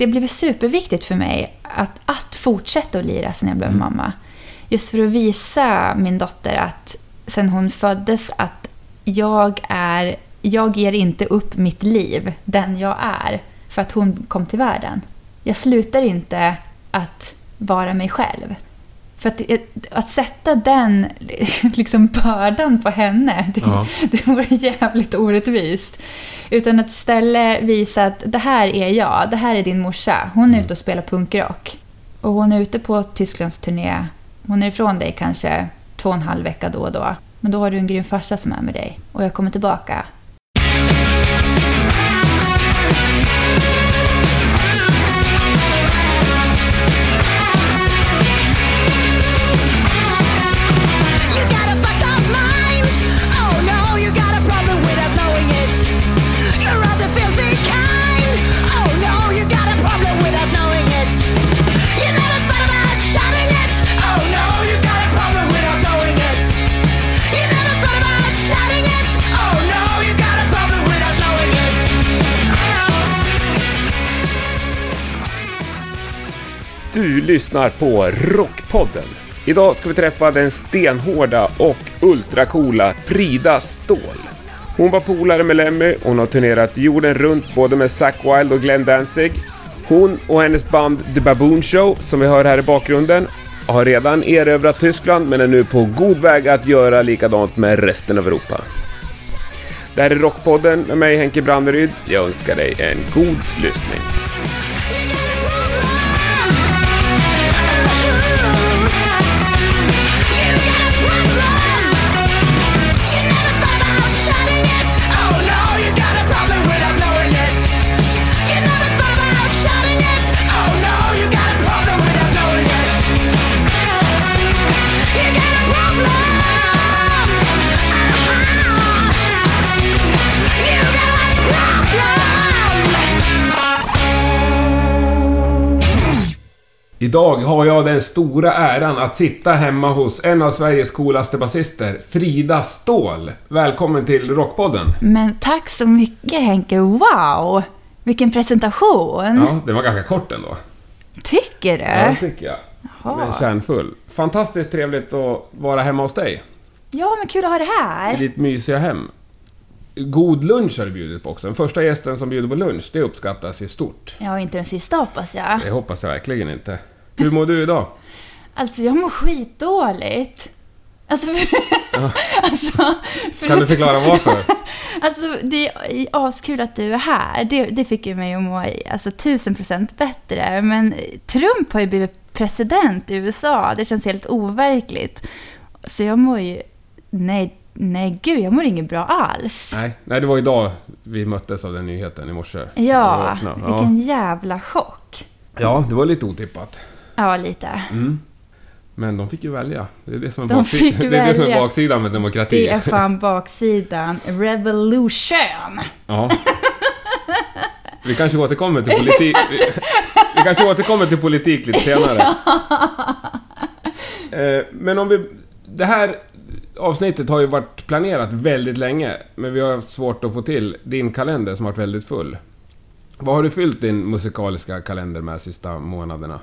det blev superviktigt för mig att, att fortsätta att lira sen jag blev Mm. mamma. Just för att visa min dotter att sen hon föddes att jag är, jag ger inte upp mitt liv, den jag är, för att hon kom till världen. Jag slutar inte att vara mig själv. För att, att sätta den liksom bördan på henne, det, Ja. det vore jävligt orättvist. Utan att istället visa att det här är jag, det här är din morsa. Hon är Mm. ute och spelar punkrock. Och hon är ute på Tysklands turné. Hon är ifrån dig kanske två och en halv vecka då och då. Men då har du en grym farsa som är med dig. Och jag kommer tillbaka. Du lyssnar på Rockpodden. Idag ska vi träffa den stenhårda och ultracoola Frida Ståhl. Hon var polare med Lemmy, hon har turnerat jorden runt både med Zack Wild och Glenn Danzig. Hon och hennes band The Baboon Show, som vi hör här i bakgrunden, har redan erövrat Tyskland men är nu på god väg att göra likadant med resten av Europa. Det här är Rockpodden med mig Henke Branderyd. Jag önskar dig en god lyssning. Idag har jag den stora äran att sitta hemma hos en av Sveriges coolaste basister, Frida Ståhl. Välkommen till Rockpodden. Men tack så mycket Henke, wow! Vilken presentation! Ja, det var ganska kort ändå. Tycker du? Ja, tycker jag. Jaha. Men kärnfull. Fantastiskt trevligt att vara hemma hos dig. Ja, men kul att ha det I här. ditt mysiga hem. God lunch har du bjudit på också. Den första gästen som bjuder på lunch, det uppskattas ju stort. Ja, inte den sista hoppas jag. Det hoppas jag verkligen inte. Hur mår du idag? Alltså, jag mår skitdåligt. Alltså, alltså, för Kan du förklara varför? Alltså, det är askul att du är här. Det, det fick ju mig att må alltså, tusen procent bättre. Men Trump har ju blivit president i USA. Det känns helt overkligt. Så jag mår ju... Nej, nej gud, jag mår inget bra alls. Nej, nej, det var idag vi möttes av den nyheten i morse. Ja, ja. vilken jävla chock. Ja, det var lite otippat. Ja, lite. Men de fick ju välja. Det är det som är, De baksi- fick det, är det som är baksidan med demokrati. Det är fan baksidan. Revolution! Ja. Vi kanske återkommer till politik. Vi, vi kanske återkommer till politik lite senare. Eh, Men om vi... Det här avsnittet har ju varit planerat väldigt länge, men vi har haft svårt att få till din kalender som har varit väldigt full. Vad har du fyllt din musikaliska kalender med sista månaderna?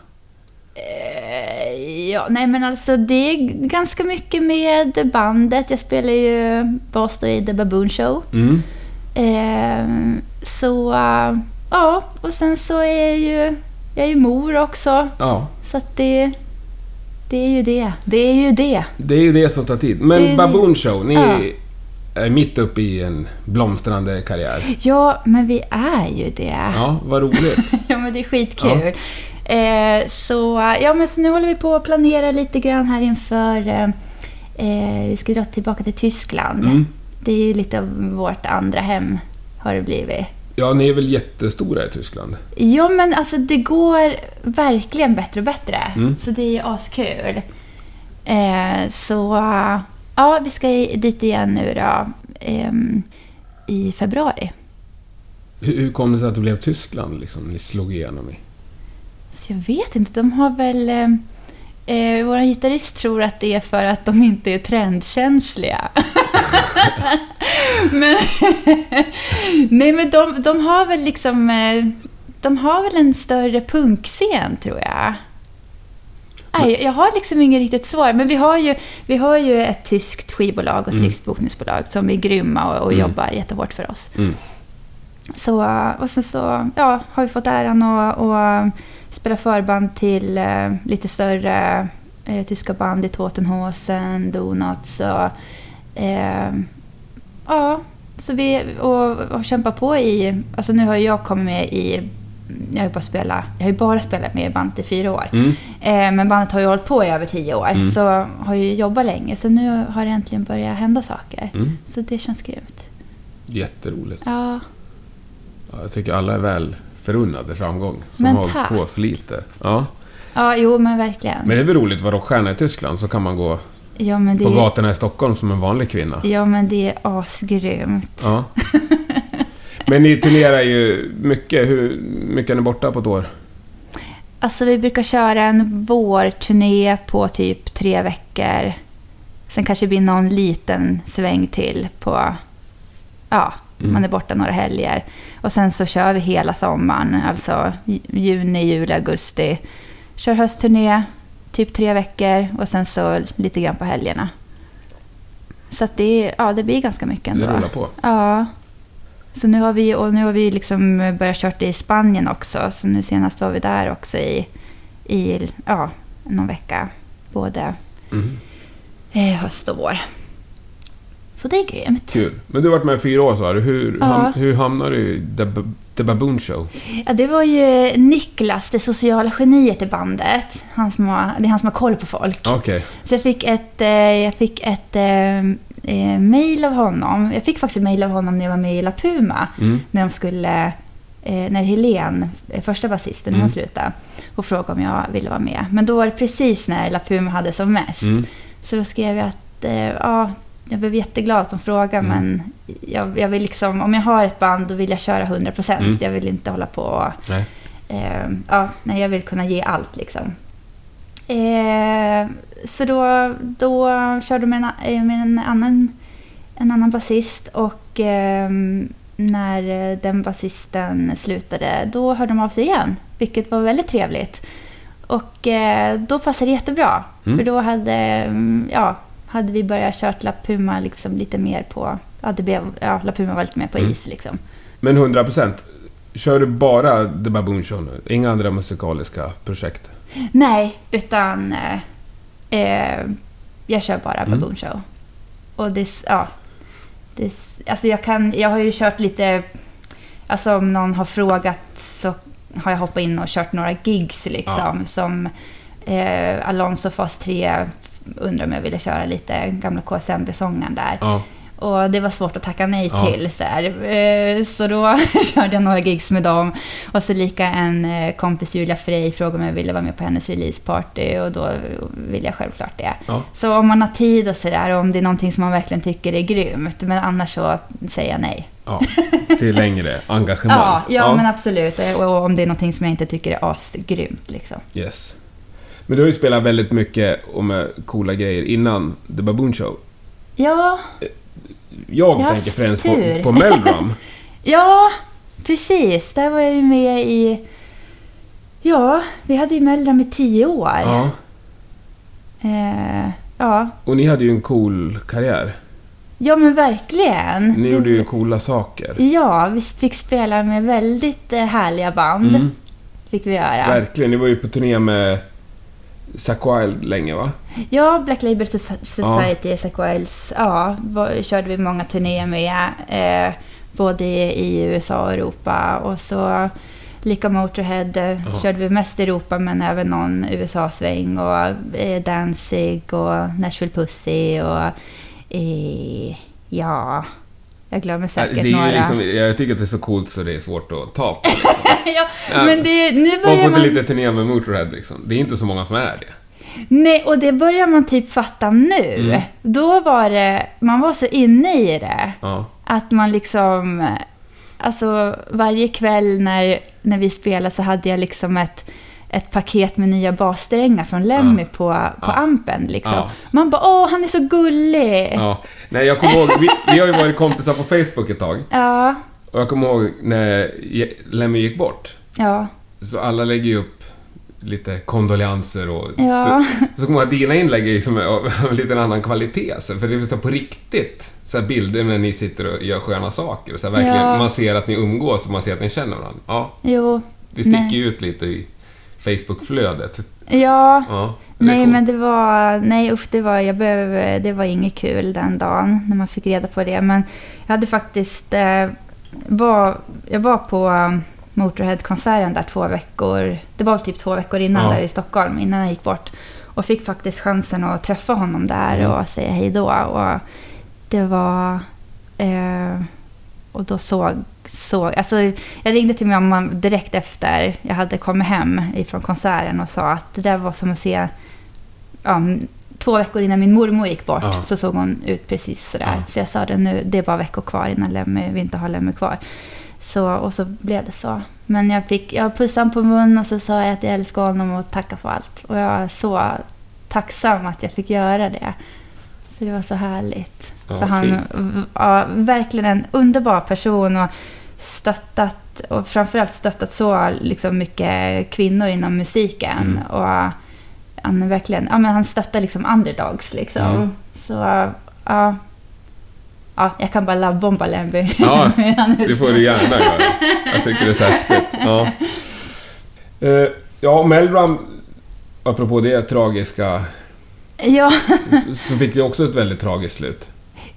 Eh, Ja, nej men alltså det är ganska mycket med bandet. Jag spelar ju bas i The Baboon Show. Mm. Eh, så, ja, och sen så är jag ju, jag är ju mor också. Ja, Så att det, det är ju det. Det är ju det. det är ju det som tar tid. Men det. Baboon Show, ni Ja. är mitt uppe i en blomstrande karriär. Ja, men vi är ju det. Ja, vad roligt. Ja, men det är skitkul. Eh, så, ja, men så nu håller vi på att planera lite grann här inför... Eh, eh, vi ska dra tillbaka till Tyskland. Mm. Det är ju lite av vårt andra hem, har det blivit. Ja, ni är väl jättestora i Tyskland? Ja, men alltså det går verkligen bättre och bättre. Mm. Så det är ju askul. Eh, så ja, vi ska dit igen nu då ehm, i februari. Hur, hur kom det sig att det blev Tyskland liksom, ni slog igenom i? Så jag vet inte, de har väl... Eh, eh, vår gitarrist tror att det är för att de inte är trendkänsliga. men, nej, men de, de har väl liksom... Eh, de har väl en större punkscen tror jag. Nej, jag har liksom inget riktigt svar. Men vi har ju, vi har ju ett tyskt skivbolag och ett tyskt bokningsbolag som är grymma och, och Mm. jobbar jättehårt för oss. Mm. Så, och sen så ja, har vi fått äran att, att spela förband till eh, lite större eh, tyska band i Totenhosen, Donuts och eh, ja, så vi och, och kämpar på i, alltså nu har jag kommit med i, jag har bara spela, jag har ju bara spelat med i bandet i fyra år. Mm. Eh, men bandet har ju hållit på i över tio år, Mm. så har ju jobbat länge. Så nu har det äntligen börjat hända saker. Mm. Så det känns grymt. Jätteroligt. Ja, jag tycker alla är väl förunnade framgång som Men har tack. på så lite. Ja. ja jo men verkligen. Men det är väl roligt att vara rockstjärna i Tyskland så kan man gå ja, det, på gatorna i Stockholm som en vanlig kvinna. ja men det är asgrymt. Ja. Men ni turnerar ju mycket. Hur mycket är ni borta på ett år? Alltså vi brukar köra en vårturné på typ tre veckor. Sen kanske det blir någon liten sväng till på... Ja, Mm. man är borta några helger. Och sen så kör vi hela sommaren, alltså ju- juni, juli, augusti. Kör höstturné, typ tre veckor och sen så lite grann på helgerna. Så det, ja, det blir ganska mycket Det ändå. rullar på. Ja. Så nu har vi, och nu har vi liksom börjat kört i Spanien också. Så nu senast var vi där också i, i ja, någon vecka. Både Mm. eh, höst och vår. Så det är grymt. Kul. Men du har varit med i fyra år sa du. Hur, Ja. ham, hur hamnade du i The, The Baboon Show? Ja, det var ju Niklas, det sociala geniet i bandet. Han som har, det är han som har koll på folk. Okej. Så jag fick ett, eh, jag fick ett eh, eh, mail av honom. Jag fick faktiskt mail av honom när jag var med i La Puma. Mm. när de skulle, eh, när Helen, första basisten, Mm. hon slutade, och frågade om jag ville vara med. Men då var det precis när La Puma hade som mest. Mm. Så då skrev jag att, ja, jag blev jätteglad att de frågade, Mm. men jag, jag vill liksom, om jag har ett band, då vill jag köra 100%. Mm. Jag vill inte hålla på och, Nej. eh, ja, nej, jag vill kunna ge allt liksom. Eh, så då, då körde de med en, eh, med en annan, en annan basist och eh, när den basisten slutade, då hörde de av sig igen, vilket var väldigt trevligt. Och eh, då passade det jättebra, Mm. för då hade, mm, ja, hade vi börjat kört La Puma liksom lite mer på, ja, det blev, ja, La Puma var lite mer på Mm. is liksom. Men 100 procent. Kör du bara The Baboon Show nu? Inga andra musikaliska projekt? Nej, utan eh, eh, jag kör bara Mm. Baboon Show. Och det, ja, det, alltså jag kan, jag har ju kört lite, alltså om någon har frågat så har jag hoppat in och kört några gigs liksom. Som eh, Alonso Fas 3 undrar om jag ville köra lite gamla KSMB-sången där. Ja. Och det var svårt att tacka nej Ja. till. Så, här. Eh, så då körde jag några gigs med dem. Och så lika en eh, kompis, Julia Frey, frågade om jag ville vara med på hennes releaseparty. Och då ville jag självklart det. Ja. Så om man har tid och sådär, och om det är någonting som man verkligen tycker är grymt. Men annars så säger jag nej. ja. Till längre engagemang. Ja, ja, men absolut. Och och om det är någonting som jag inte tycker är asgrymt. Liksom. Yes. Men du har ju spelat väldigt mycket och med coola grejer innan The Baboon Show. Ja, Jag Jag tänker främst på, tur. på Meldrum. ja, precis. Där var jag ju med i... Ja, vi hade ju Meldrum i tio år. ja. Eh, ja. Och ni hade ju en cool karriär. ja, men verkligen. Ni Det- gjorde ju coola saker. Ja, vi fick spela med väldigt eh, härliga band. Mm. Fick vi göra. Verkligen. Ni var ju på turné med Zack Wild länge, va? Ja, Black Label Soci- Society, Zack Wiles, ja, var, körde vi många turnéer med. Eh, både i USA och Europa. Och så lika Motorhead eh, Ja. körde vi mest i Europa men även någon USA-sväng. Och eh, Danzig och Nashville Pussy och eh, ja, jag glömmer säkert det är några. liksom, jag tycker att det är så coolt så det är svårt att ta på. ja, Ja. men det, nu Och börjar på man... lite turné med Motorhead liksom. Det är inte så många som är det. Nej, och det börjar man typ fatta nu. Mm. Då var det, man var så inne i det. Ja. Att man liksom... Alltså varje kväll när, när vi spelade så hade jag liksom ett, ett paket med nya bassträngar från Lemmy Ja. på, på Ja. ampen. Liksom. Ja. Man bara åh, han är så gullig! Nej, jag kommer ihåg, vi, vi har ju varit kompisar på Facebook ett tag. Ja, Och jag kommer ihåg när Lemmy gick bort. Ja. Så alla lägger ju upp lite kondolenser och Ja. så, så kommer jag dina inlägg är liksom av av en liten annan kvalitet. Så, för det är så på riktigt så bilder när ni sitter och gör sköna saker. Och så verkligen. Man ser att ni umgås och man ser att ni känner varandra. Ja, Jo. det sticker ju ut lite i Facebook-flödet. Ja. Ja, Nej, coolt. men det var... Nej, usch, det var, jag behöv, det var inget kul den dagen när man fick reda på det. Men jag hade faktiskt... Eh, var, jag var på um, Motorhead-konserten där två veckor... Det var typ två veckor innan Ja. där i Stockholm, innan jag gick bort. Och fick faktiskt chansen att träffa honom där Mm. och säga hej då. Och det var... Eh, och då såg, såg... Alltså, jag ringde till min mamma direkt efter jag hade kommit hem ifrån konserten och sa att det där var som att se... Ja, två veckor innan min mormor gick bort Ja. så såg hon ut precis sådär. Ja. Så jag sa det nu, det är bara veckor kvar innan Lemmy, vi inte har Lemmy kvar. Så, och så blev det så. Men jag fick jag pussade honom på mun och så sa jag att jag älskar honom och tackar för allt. Och jag är så tacksam att jag fick göra det. Så det var så härligt. Ja, för han fint. v- ja, verkligen en underbar person och stöttat och framförallt stöttat så liksom mycket kvinnor inom musiken. Mm. Och han verkligen, ja men han stöttar liksom underdogs liksom. Mm. Så ja. Ja, jag kan bara lovebomba Lemby. Ja, Det får du gärna göra. Jag tycker det är så häftigt. Ja, Eh, ja Melram, apropå det tragiska, Ja, så- fick det också ett väldigt tragiskt slut.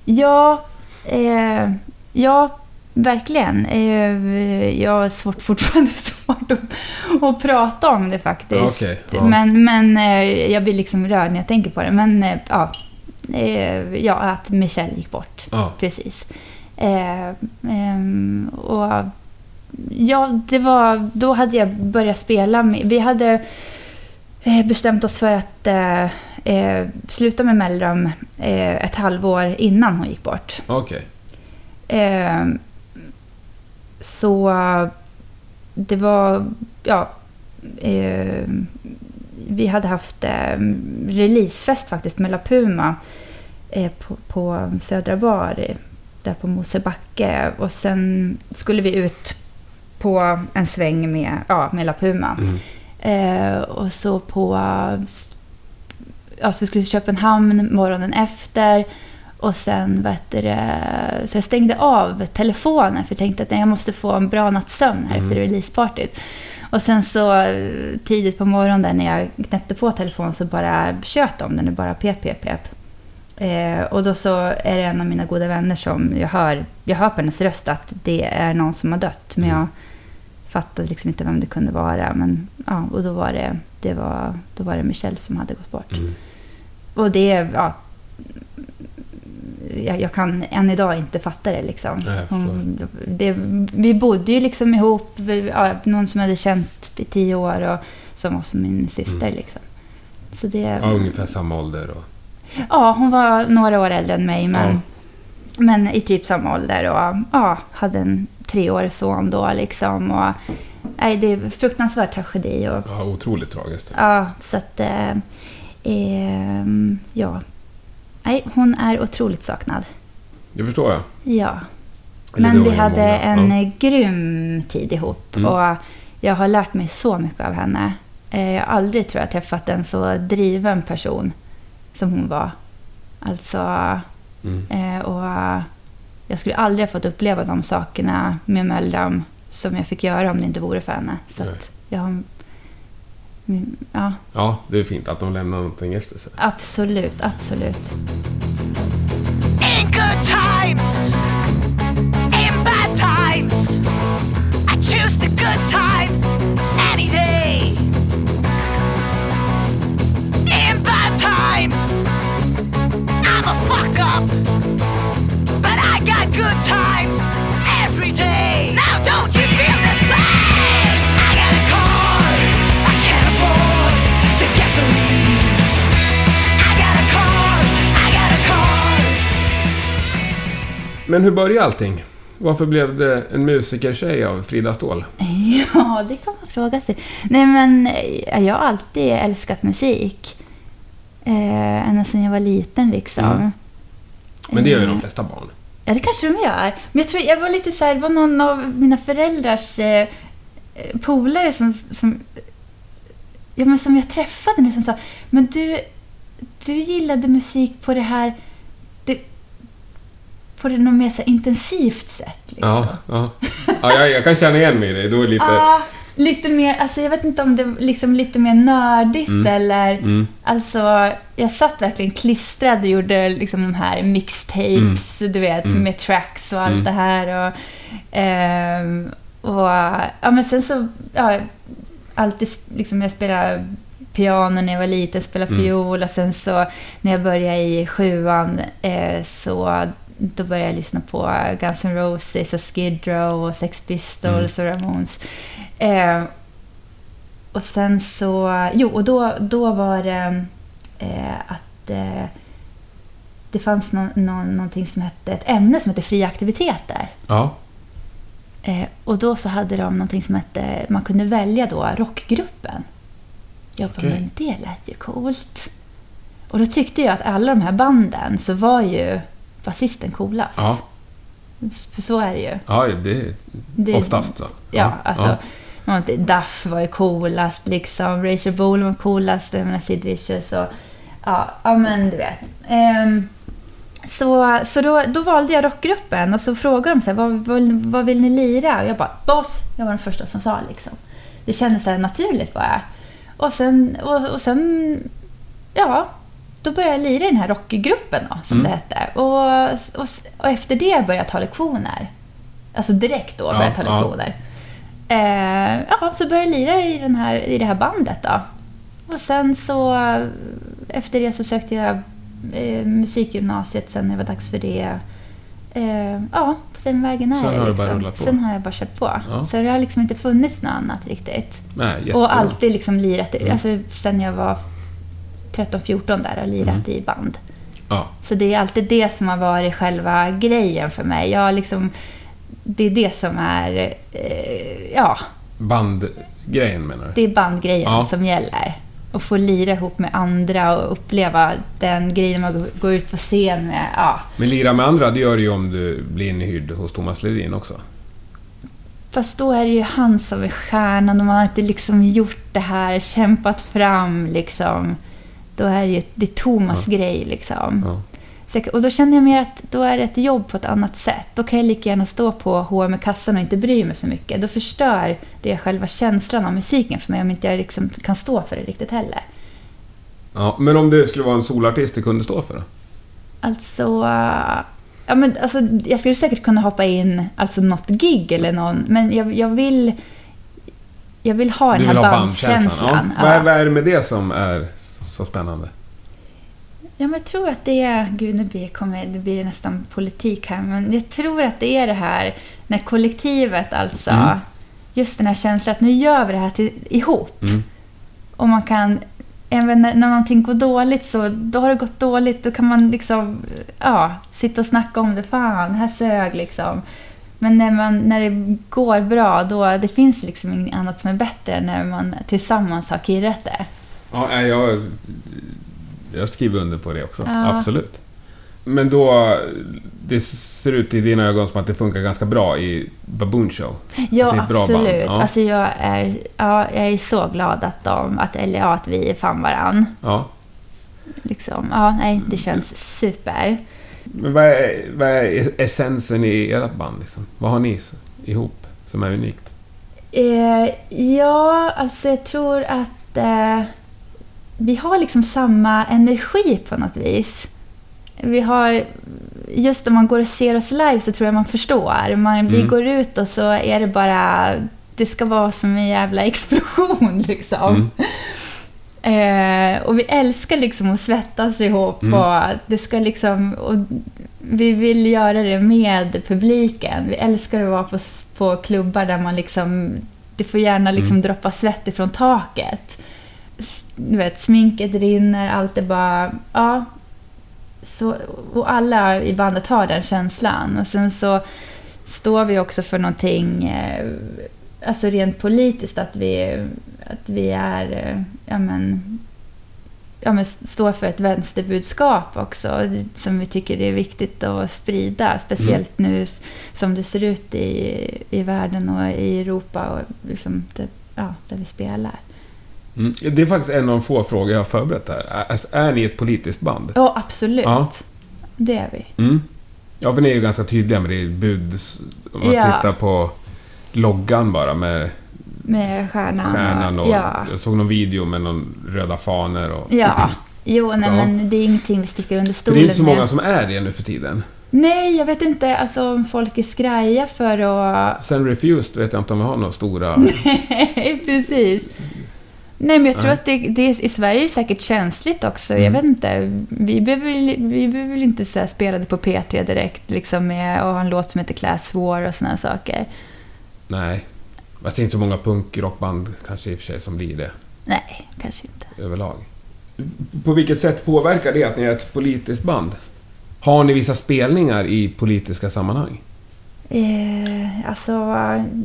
ja, eh, ja, verkligen. Eh, jag har svårt, fortfarande svårt att, att prata om det faktiskt. Okej, ja. Men, men eh, jag blir liksom rörd när jag tänker på det. Men eh, ja, eh, ja, att Michelle gick bort. Ja. Precis. Eh, och ja, det var, då hade jag börjat spela. Med, vi hade bestämt oss för att eh, eh, sluta med Mellrum eh, ett halvår innan hon gick bort. Okej. Eh, så det var, ja, eh, vi hade haft eh, releasefest faktiskt med La Puma eh, på, på Södra Bar, eh, där på Mosebacke. Och sen skulle vi ut på en sväng med, ja, med La Puma. Mm. Eh, och så på... Alltså vi skulle till Köpenhamn morgonen efter. Och sen, vet du, så jag stängde av telefonen för jag tänkte att nej, jag måste få en bra natts sömn här efter releasepartyt. Och sen så tidigt på morgonen när jag knäppte på telefonen så bara tjöt de den. Det bara pep, pep, pep. Eh, och då så är det en av mina goda vänner som jag hör, jag hör på hennes röst att det är någon som har dött. Men Mm. jag fattade liksom inte vem det kunde vara. Men, ja, och då var, det, det var, då var det Michelle som hade gått bort. Mm. Och det, ja, jag, jag kan än idag inte fatta det liksom. Hon, det, vi bodde ju liksom ihop, ja, någon som jag hade känt i tio år och som var som min syster Mm. liksom. Så det, Ja, ungefär samma ålder och... Ja, hon var några år äldre än mig, men, Ja. men i typ samma ålder. Och ja, hade en treårig son då liksom. Och, nej, det är en fruktansvärd tragedi. Och, Ja, otroligt tragiskt. ja, så att... Eh, ehm, ja. Nej, hon är otroligt saknad. Det förstår jag. Ja. Eller Men vi hade många. en Ja. eh, grym tid ihop. Mm. Och jag har lärt mig så mycket av henne. Eh, Jag har aldrig tror jag träffat en så driven person som hon var. Alltså, Mm. eh, och jag skulle aldrig ha fått uppleva de sakerna med Mellram som jag fick göra om det inte vore för henne. Så jag Ja, Ja, det är fint att de lämnar någonting efter sig. absolut, absolut. In good times, Men hur började allting? Varför blev det en musikertjej av Frida Ståhl? Ja, det kan man fråga sig. Nej, men eh, jag har alltid älskat musik. Eh, ända sedan jag var liten liksom. Mm. Men det gör ju Eh, de flesta barn. Ja, det kanske de gör. Men jag tror jag var lite så här, det var någon av mina föräldrars... Eh, eh, polare som, som, ja, men som jag träffade nu som sa Men du, du gillade musik på det här på det något mer så intensivt sätt. Liksom. Ja, ja. ja jag, jag kan känna igen mig i det. Då är lite... Ja, lite mer, alltså jag vet inte om det liksom lite mer nördigt eller... Mm. Alltså, jag satt verkligen klistrad och gjorde liksom de här mixtapes, du vet, Mm. med tracks och allt Mm. det här. Och, ehm, och, ja, men sen så, ja, alltid liksom, jag spelade piano när jag var liten, spelade Mm. fiol och sen så när jag började i sjuan eh, så då började jag lyssna på Guns N' Roses och Skid Row och Sex Pistols och Ramones. Eh, och sen så, jo, och då, då var det eh, att eh, det fanns nå nå någonting som hette, ett ämne som hette fria aktiviteter. Ja. Eh, och då så hade de någonting som hette, man kunde välja då rockgruppen. Jag bara, Okej. men det lät ju coolt. Och då tyckte jag att alla de här banden så var ju basisten coolast. Ja. För så är det ju. Ja, det Det- oftast så. Ja, alltså. Man, Duff var ju coolast liksom. Rachel Bowl var coolast. Jag menar Sid Vicious och... Ja, ja men du vet. Ehm, så så då, då valde jag rockgruppen och så frågade de så här, vad, vad, vad vill ni lira? Och jag bara, Boss! Jag var den första som sa liksom. Det kändes så här naturligt bara. Och sen, och, och sen, ja, då började jag lira i den här rockgruppen då, som Mm. det hette. Och, och, och efter det började jag ta lektioner. Alltså direkt då började jag ta Ja, ja. lektioner. Eh, ja, så började jag lira i, den här, i det här bandet då. Och sen så, efter det så sökte jag eh, musikgymnasiet sen när det var dags för det. Eh, ja, på den vägen är Sen det. har liksom. bara på. Sen har jag bara kört på. Ja. Så det har liksom inte funnits något annat riktigt. Nej, jättebra. Och alltid liksom lirat, Mm. alltså sen jag var 13-14 där och lirat Mm. i band. Ja. Så det är alltid det som har varit själva grejen för mig. Jag liksom, det är det som är, eh, ja, Bandgrejen menar du? det är bandgrejen Ja. som gäller. Och få lira ihop med andra och uppleva den grejen man går ut på scen med. Ja. Men lira med andra, det gör du ju om du blir inhyrd hos Thomas Ledin också. Fast då är det ju han som är stjärnan och man har inte liksom gjort det här, kämpat fram liksom. Då är det ju det är Thomas grej liksom. Ja. Så Och då känner jag mer att då är det ett jobb på ett annat sätt. Då kan jag lika gärna stå på H&M kassan och inte bry mig så mycket. Då förstör det själva känslan av musiken för mig om inte jag liksom kan stå för det riktigt heller. Ja, men om det skulle vara en solartist du kunde stå för då? Alltså, ja, men, alltså... Jag skulle säkert kunna hoppa in alltså något gig eller någon, men jag, jag vill... Jag vill ha den här vill ha bandkänslan. bandkänslan? Ja. Vad, är, vad är det med det som är så, spännande? Ja, men jag tror att det är... Gud, nu blir, kommer, det blir nästan politik här. Men jag tror att det är det här när kollektivet alltså... Mm. Just den här känslan att nu gör vi det här till, ihop. Mm. Och man kan... Även när, när någonting går dåligt så då har det gått dåligt. Då kan man liksom ja, sitta och snacka om det. Fan, här sög liksom. Men när, man, när det går bra, då det finns liksom inget annat som är bättre än när man tillsammans har kirrat det. Ja, jag, jag skriver under på det också. Ja. Absolut. Men då, det ser ut i dina ögon som att det funkar ganska bra i Baboon Show. Ja, absolut. ja. Alltså jag är, ja, jag är så glad att de, att, eller ja, att vi fann varann. Ja. Liksom. Ja, nej, det känns super. Men vad är, vad är essensen i ert band? Liksom? Vad har ni ihop som är unikt? Eh, ja, alltså jag tror att eh, vi har liksom samma energi på något vis. Vi har, just om man går och ser oss live så tror jag man förstår. Man, Vi Mm. går ut och så är det bara, det ska vara som en jävla explosion liksom. Mm. Eh, och vi älskar liksom att svettas ihop Mm. och det ska liksom... Och vi vill göra det med publiken. Vi älskar att vara på, på klubbar där man liksom... Det får gärna liksom Mm. droppa svett ifrån taket. Du vet, sminket rinner, allt är bara... Ja. Så, och alla i bandet har den känslan. Och sen så står vi också för någonting, eh, alltså rent politiskt, att vi, att vi är, eh, ja men, ja, men står för ett vänsterbudskap också som vi tycker är viktigt att sprida. Speciellt nu s- som det ser ut i, i världen och i Europa och liksom det, ja, där vi spelar. Mm. Det är faktiskt en av de få frågor jag har förberett här. Är, är ni ett politiskt band? Ja, absolut. Ja. Det är vi. Mm. Ja, för ni är ju ganska tydliga med det bud. Om man Ja. tittar på loggan bara med Med stjärnan. stjärnan och... ja. Jag såg någon video med någon röda fanor och... ja. Jo, nej, Ja. men det är ingenting vi sticker under stolen det är inte så med. många som är det nu för tiden. Nej, jag vet inte alltså, om folk är skraja för att... Sen Refused vet jag inte om vi har några stora... Nej, precis. Nej, men jag tror Nej. att det, det är, i Sverige är det säkert känsligt också. Jag Mm. vet inte. Vi behöver, vi behöver väl inte så här spela det på P3 direkt liksom med, och ha en låt som heter Class War och såna här saker. Nej. Fast det är inte så många punkrockband kanske i och för sig som blir det Nej, kanske inte. överlag. På vilket sätt påverkar det att ni är ett politiskt band? Har ni vissa spelningar i politiska sammanhang? Eh, alltså,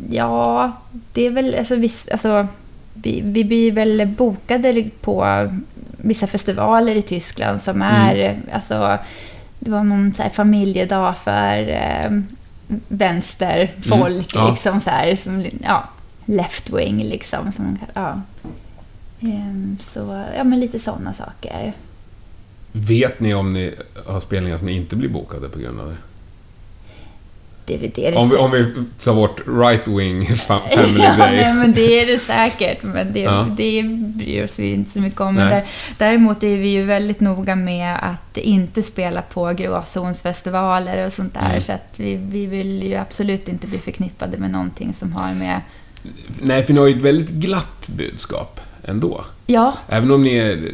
ja, det är väl... Alltså, viss, alltså, vi, vi blir väl bokade på vissa festivaler i Tyskland som är... Alltså, det var någon så familjedag för eh, vänsterfolk, Mm, ja. liksom så här, som, ja, left wing liksom. Som, ja. Ehm, så, ja, men lite sådana saker. Vet ni om ni har spelningar som ni inte blir bokade på grund av det? Väl det Om vi, om vi tar bort right wing fa- family ja, day. nej, men det är det säkert. Men det, Ja. det bryr oss vi inte så mycket om. Men där, däremot är vi ju väldigt noga med att inte spela på gråzonsfestivaler och sånt där. Mm. Så att vi, vi vill ju absolut inte bli förknippade med någonting som har med... Nej, för ni har ju ett väldigt glatt budskap ändå. Ja, Även om ni är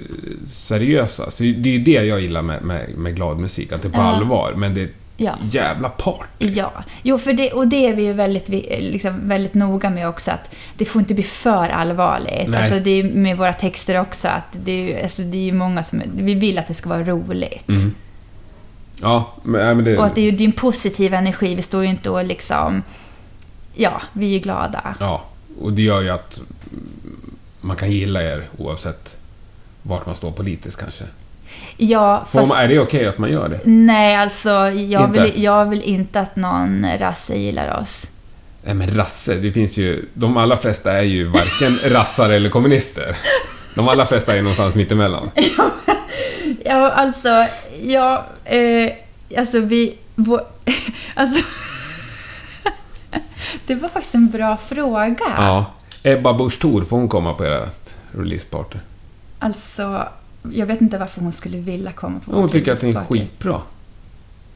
seriösa. Så det är ju det jag gillar med, med, med glad musik. Att det är på Ja. allvar. Men det är ja. jävla party. Ja, jo, för det, och det är vi ju väldigt, liksom, väldigt noga med också att det får inte bli för allvarligt. Nej. Alltså det är med våra texter också att det är, alltså det är ju många som... Vi vill att det ska vara roligt. Mm. Ja, men, det... Och att det är ju en positiv energi. Vi står ju inte och liksom... Ja, vi är ju glada. Ja, och det gör ju att man kan gilla er oavsett vart man står politiskt kanske. Ja, fast... är det okej att man gör det? Nej, alltså jag Inte? vill, jag vill inte att någon rasse gillar oss. Nej men rasse, det finns ju... De allra flesta är ju varken rassare eller kommunister. De allra flesta är någonstans mittemellan. Ja, alltså... Ja, eh, alltså vi... Vår, alltså... det var faktiskt en bra fråga. Ja. Ebba Busch Thor, får hon komma på ert releaseparty? Alltså, jag vet inte varför hon skulle vilja komma på Hon tycker att ni är skitbra.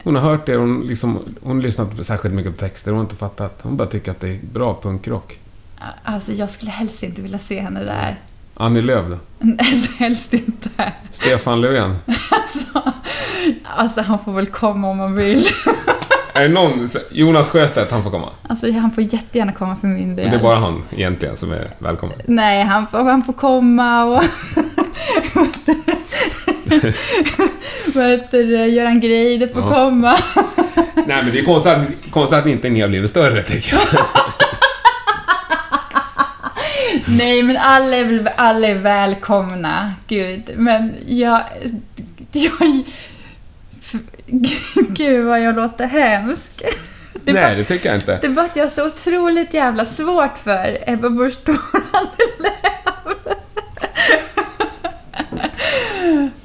Hon har hört er, hon, liksom, hon lyssnat särskilt mycket på texter, hon har inte fattat. Hon bara tycker att det är bra punkrock. Alltså, jag skulle helst inte vilja se henne där. Annie Lööf då? Alltså, helst inte. Stefan Löfven? Alltså, alltså, han får väl komma om han vill. Är det någon... Jonas Sjöstedt, han får komma. Alltså, han får jättegärna komma för min del. Men det är bara han egentligen som är välkommen. Nej, han får, han får komma och... Vad heter det? Göran Greider får Ja. komma. Nej men det är konstigt att, konstigt att inte ni har blivit större tycker jag. Nej, men alla är, väl, alla är välkomna. Gud, men jag... jag gud, vad jag låter hemsk. Det är, bara, Nej, det tycker jag inte. det är bara att jag har så otroligt jävla svårt för Ebba Busch Thor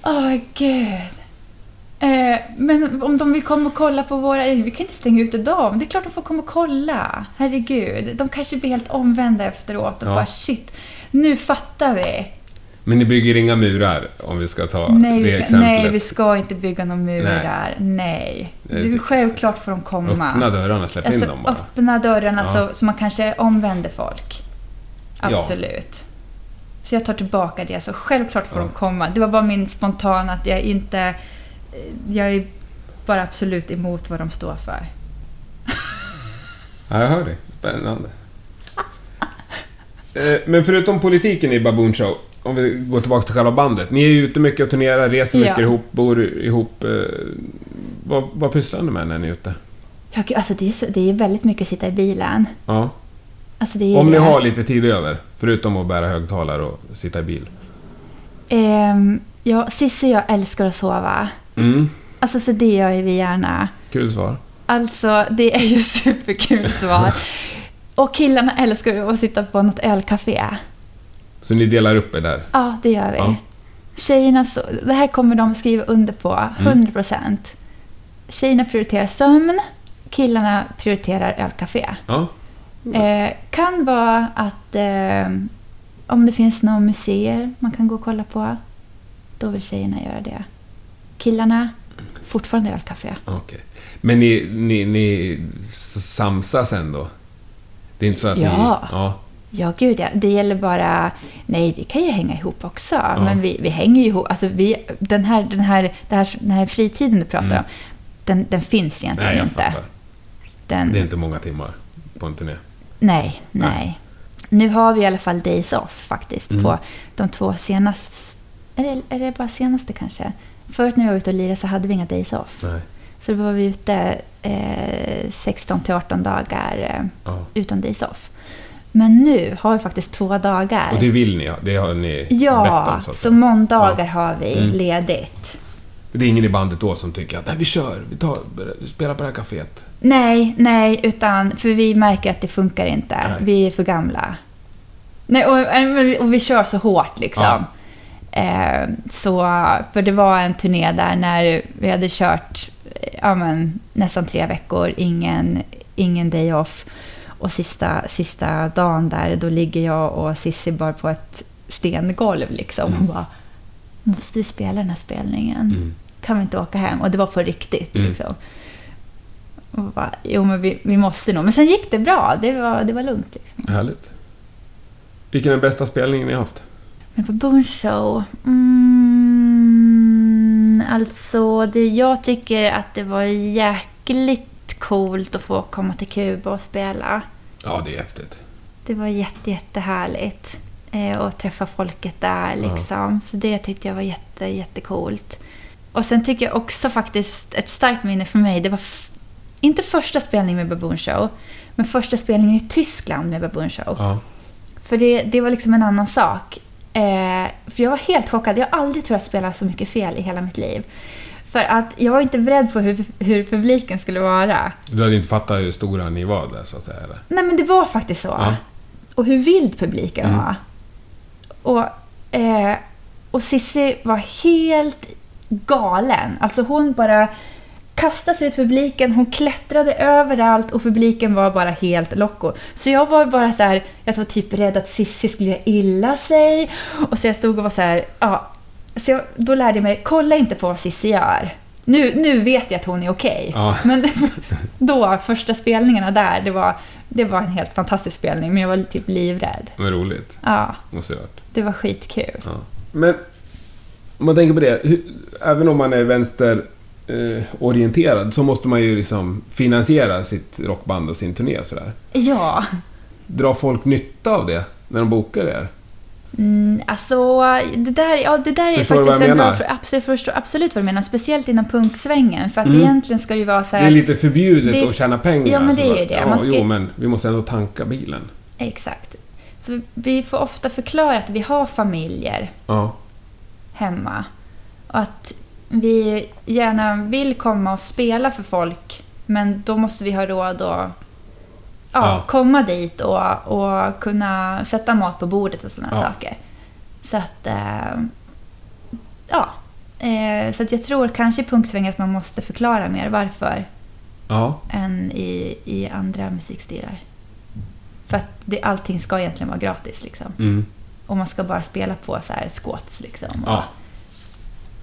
Åh, gud. Eh, men om de vill komma och kolla på våra... Vi kan inte stänga ute dem. Det är klart de får komma och kolla. Herregud. De kanske blir helt omvända efteråt och Ja. bara shit, nu fattar vi. Men ni bygger inga murar, om vi ska ta Nej det vi, ska, exemplet. nej, vi ska inte bygga någon mur Nej. Nej. Det Det är tycker- självklart får de komma. Öppna dörrarna, släpp alltså, in dem bara. öppna dörrarna Ja. så, så man kanske omvänder folk. Ja. Så jag tar tillbaka det. Så självklart får Ja. de komma. Det var bara min spontana att jag inte... eh, Jag är bara absolut emot vad de står för. Ja, jag hör det. Spännande. Eh, Men förutom politiken i Baboon Show, om vi går tillbaka till själva bandet. Ni är ju ute mycket och turnerar, reser Ja. mycket ihop, bor ihop. eh, Vad, vad pysslar ni med när ni är ute? Ja, gud, alltså det, är så, det är väldigt mycket att sitta i bilen. Ja. Alltså det är Om ni det. har lite tid över, förutom att bära högtalare och sitta i bil. Ehm, Ja, Cissi jag älskar att sova. Mm. Alltså, så det gör vi gärna. Kul svar. Alltså, det är ju superkul svar. Och killarna älskar ju att sitta på något ölcafé. Så ni delar upp er där? Ja, det gör vi. Ja. Tjejerna, så, det här kommer de skriva under på, Mm. 100%. Tjejerna prioriterar sömn, killarna prioriterar ölcafé. Ja. Eh, kan vara att eh, om det finns några museer man kan gå och kolla på, då vill tjejerna göra det. Killarna, fortfarande ölcafé. Okej. Men ni, ni, ni samsas ändå? Det är inte så att Ja. ni... Ja. Ja, gud ja. Det gäller bara... Nej, vi kan ju hänga ihop också. Men vi, vi hänger ju ihop. Alltså, vi, den, här, den, här, det här, den här fritiden du pratar om, den, den finns egentligen Mm. Nej, jag inte. fattar. Den, Det är inte många timmar på en turné. Nej, Nej. nej. Nu har vi i alla fall days off faktiskt Mm. på de två senaste... Är det, är det bara senaste kanske? Förut när vi var ute och lirade så hade vi inga days off. Nej. Så då var vi ute eh, 16 till 18 dagar eh, Ja. utan days off. Men nu har vi faktiskt två dagar. Och det vill ni, ja. Det har ni bett ja, om, så att så säga. måndagar har vi Mm. ledigt. Det är ingen i bandet då som tycker att nej, vi kör, vi, tar, spelar på det här kaféet. Nej, nej, utan för vi märker att det funkar inte. Nej. Vi är för gamla. Nej, och, vi- och vi kör så hårt liksom. Ja. Eh, så, för det var en turné där när vi hade kört eh, ja, men, nästan tre veckor, ingen, ingen day off. Och sista, sista dagen där, då ligger jag och Sissi bara på ett stengolv liksom. Och bara, måste vi spela den här spelningen? Mm. Kan vi inte åka hem? Och det var på riktigt. Mm. Liksom. Och bara, jo, men vi, vi måste nog. Men sen gick det bra. Det var, det var lugnt. Liksom. Härligt. Vilken är den bästa spelningen ni har haft? Men på Boom Show... Mm, alltså, det, jag tycker att det var jäkligt coolt att få komma till Kuba och spela. Ja, det är häftigt. Det var jätte, jättehärligt. Eh, att träffa folket där liksom. Så det tyckte jag var jätte, jättecoolt. Och sen tycker jag också faktiskt, ett starkt minne för mig, det var inte första spelningen med Baboon Show, men första spelningen i Tyskland med Baboon Show. Ja. För det, det var liksom en annan sak. Eh, för jag var helt chockad. Jag har aldrig tror jag spelat så mycket fel i hela mitt liv. För att jag var inte beredd på hur, hur publiken skulle vara. Du hade inte fattat hur stora ni var där, så att säga? Eller? Nej men det var faktiskt så. Ja. Och hur vild publiken Mm. var. Och, eh, och Sissi var helt galen. Alltså hon bara kastade sig ut publiken, hon klättrade överallt och publiken var bara helt loco. Så jag var bara så här, jag var typ rädd att Sissi skulle göra illa sig. Och så jag stod och var så här, ja. Så jag, då lärde jag mig, kolla inte på vad Sissi gör. Nu, nu vet jag att hon är okej. Ja. Men då, första spelningarna där, det var, det var en helt fantastisk spelning. Men jag var typ livrädd. Men roligt, Ja, måste varit. det var skitkul. Ja. Men om man tänker på det, hur, även om man är eh, orienterad, så måste man ju liksom finansiera sitt rockband och sin turné och sådär. Ja, Drar folk nytta av det när de bokar er? mm, alltså det där, ja, det där är Förstår faktiskt en bra... För, absolut, förstår absolut vad du menar. Speciellt inom punksvängen. För att Mm. egentligen ska det ju vara så Det här... är lite förbjudet det- att tjäna pengar. Ja, men det är ju det. Ja, ska- jo, men vi måste ändå tanka bilen. Exakt. Så vi- vi får ofta förklara att vi har familjer Ja. hemma. Och att vi gärna vill komma och spela för folk. Men då måste vi ha råd att ja, Ja. komma dit och, och kunna sätta mat på bordet och sådana Ja. saker. Så att... Eh, ja. Eh, så att jag tror kanske i punksvängen att man måste förklara mer varför Ja. än i, i andra musikstilar. För att det, allting ska egentligen vara gratis liksom. Mm. Och man ska bara spela på så här squats liksom. Ja.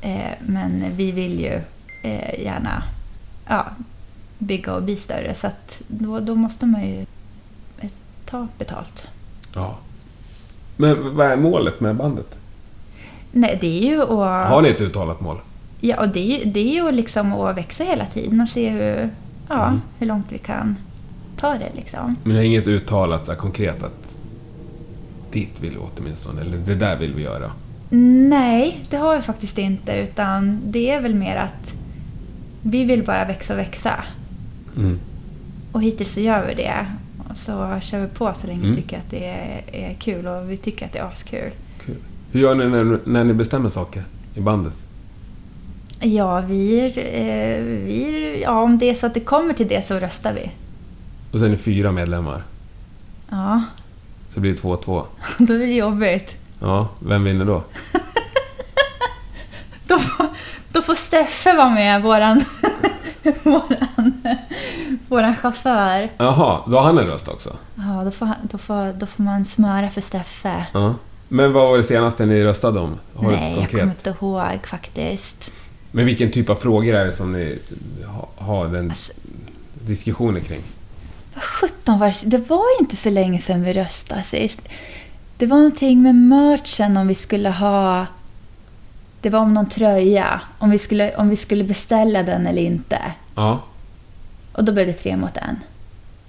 Eh, men vi vill ju eh, gärna ja, bygga och bli större. Så då, då måste man ju ta betalt. ja. Men vad är målet med bandet? Nej, det är ju att... Har ni ett uttalat mål? Ja, och det är ju, det är ju liksom att växa hela tiden och se hur, ja, Mm. hur långt vi kan ta det liksom. Men ni har inget uttalat så konkret att dit vill vi åtminstone, eller det där vill vi göra? Nej, det har vi faktiskt inte. Utan det är väl mer att vi vill bara växa och växa. Mm. Och hittills så gör vi det. Och så kör vi på så länge Mm. vi tycker att det är, är kul och vi tycker att det är askul. Kul. Hur gör ni när, när ni bestämmer saker? i bandet? Ja, vi, eh, vi... Ja, om det är så att det kommer till det så röstar vi. Och sen är det fyra medlemmar. Ja, Så blir det 2-2. då är det jobbigt. Ja, vem vinner då? Då får, då får Steffe vara med, våran, våran, våran chaufför. Jaha, då har han en röst också? Ja, då får, då, får, då får man smöra för Steffe. Ja. Men vad var det senaste ni röstade om? Har Nej, jag kommer inte ihåg faktiskt. Men vilken typ av frågor är det som ni ha- har den Alltså- diskussionen kring? Vad sjutton var det? Det var ju inte så länge sedan vi röstade sist. Det var någonting med merchen om vi skulle ha... Det var om någon tröja. Om vi skulle, om vi skulle beställa den eller inte. Ja. Och då blev det tre mot en.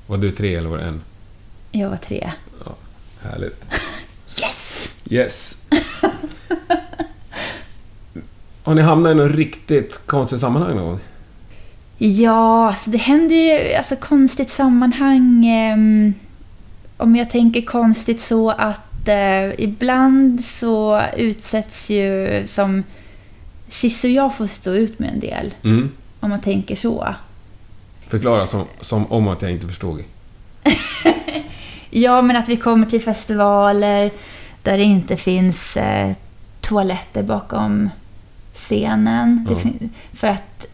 Var du tre eller var det en? Jag var tre. Härligt. Yes! Yes. Har ni hamnat i något riktigt konstigt sammanhang någon gång? Ja, alltså det händer ju alltså konstigt sammanhang. ehm, om jag tänker konstigt så att eh, ibland så utsätts ju som Cissi och jag får stå ut med en del. Mm. Om man tänker så. Förklara som, som om att jag inte förstod. Ja, men att vi kommer till festivaler där det inte finns eh, toaletter bakom scenen. Fin- för att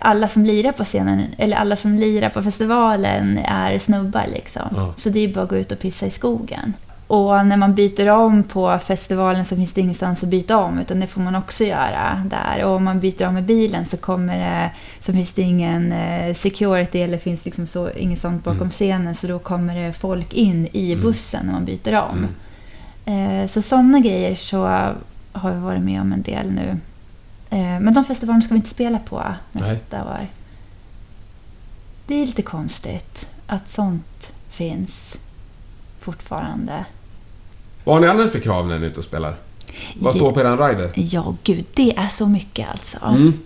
alla som lirar på scenen, eller alla som lirar på festivalen är snubbar liksom. Ja. Så det är bara att gå ut och pissa i skogen. Och när man byter om på festivalen så finns det ingenstans att byta om, utan det får man också göra där. Och om man byter om med bilen så kommer det, så finns det ingen eh, security eller finns liksom så, inget sånt bakom Mm. scenen, så då kommer det folk in i Mm. bussen när man byter om. Mm. Eh, så sådana grejer så har vi varit med om en del nu. Eh, men de festivalerna ska vi inte spela på nästa år. Det är lite konstigt att sånt finns fortfarande. Vad har ni annars för krav när ni är ute och spelar? Vad står på eran rider? Ja, gud, det är så mycket alltså. Mm.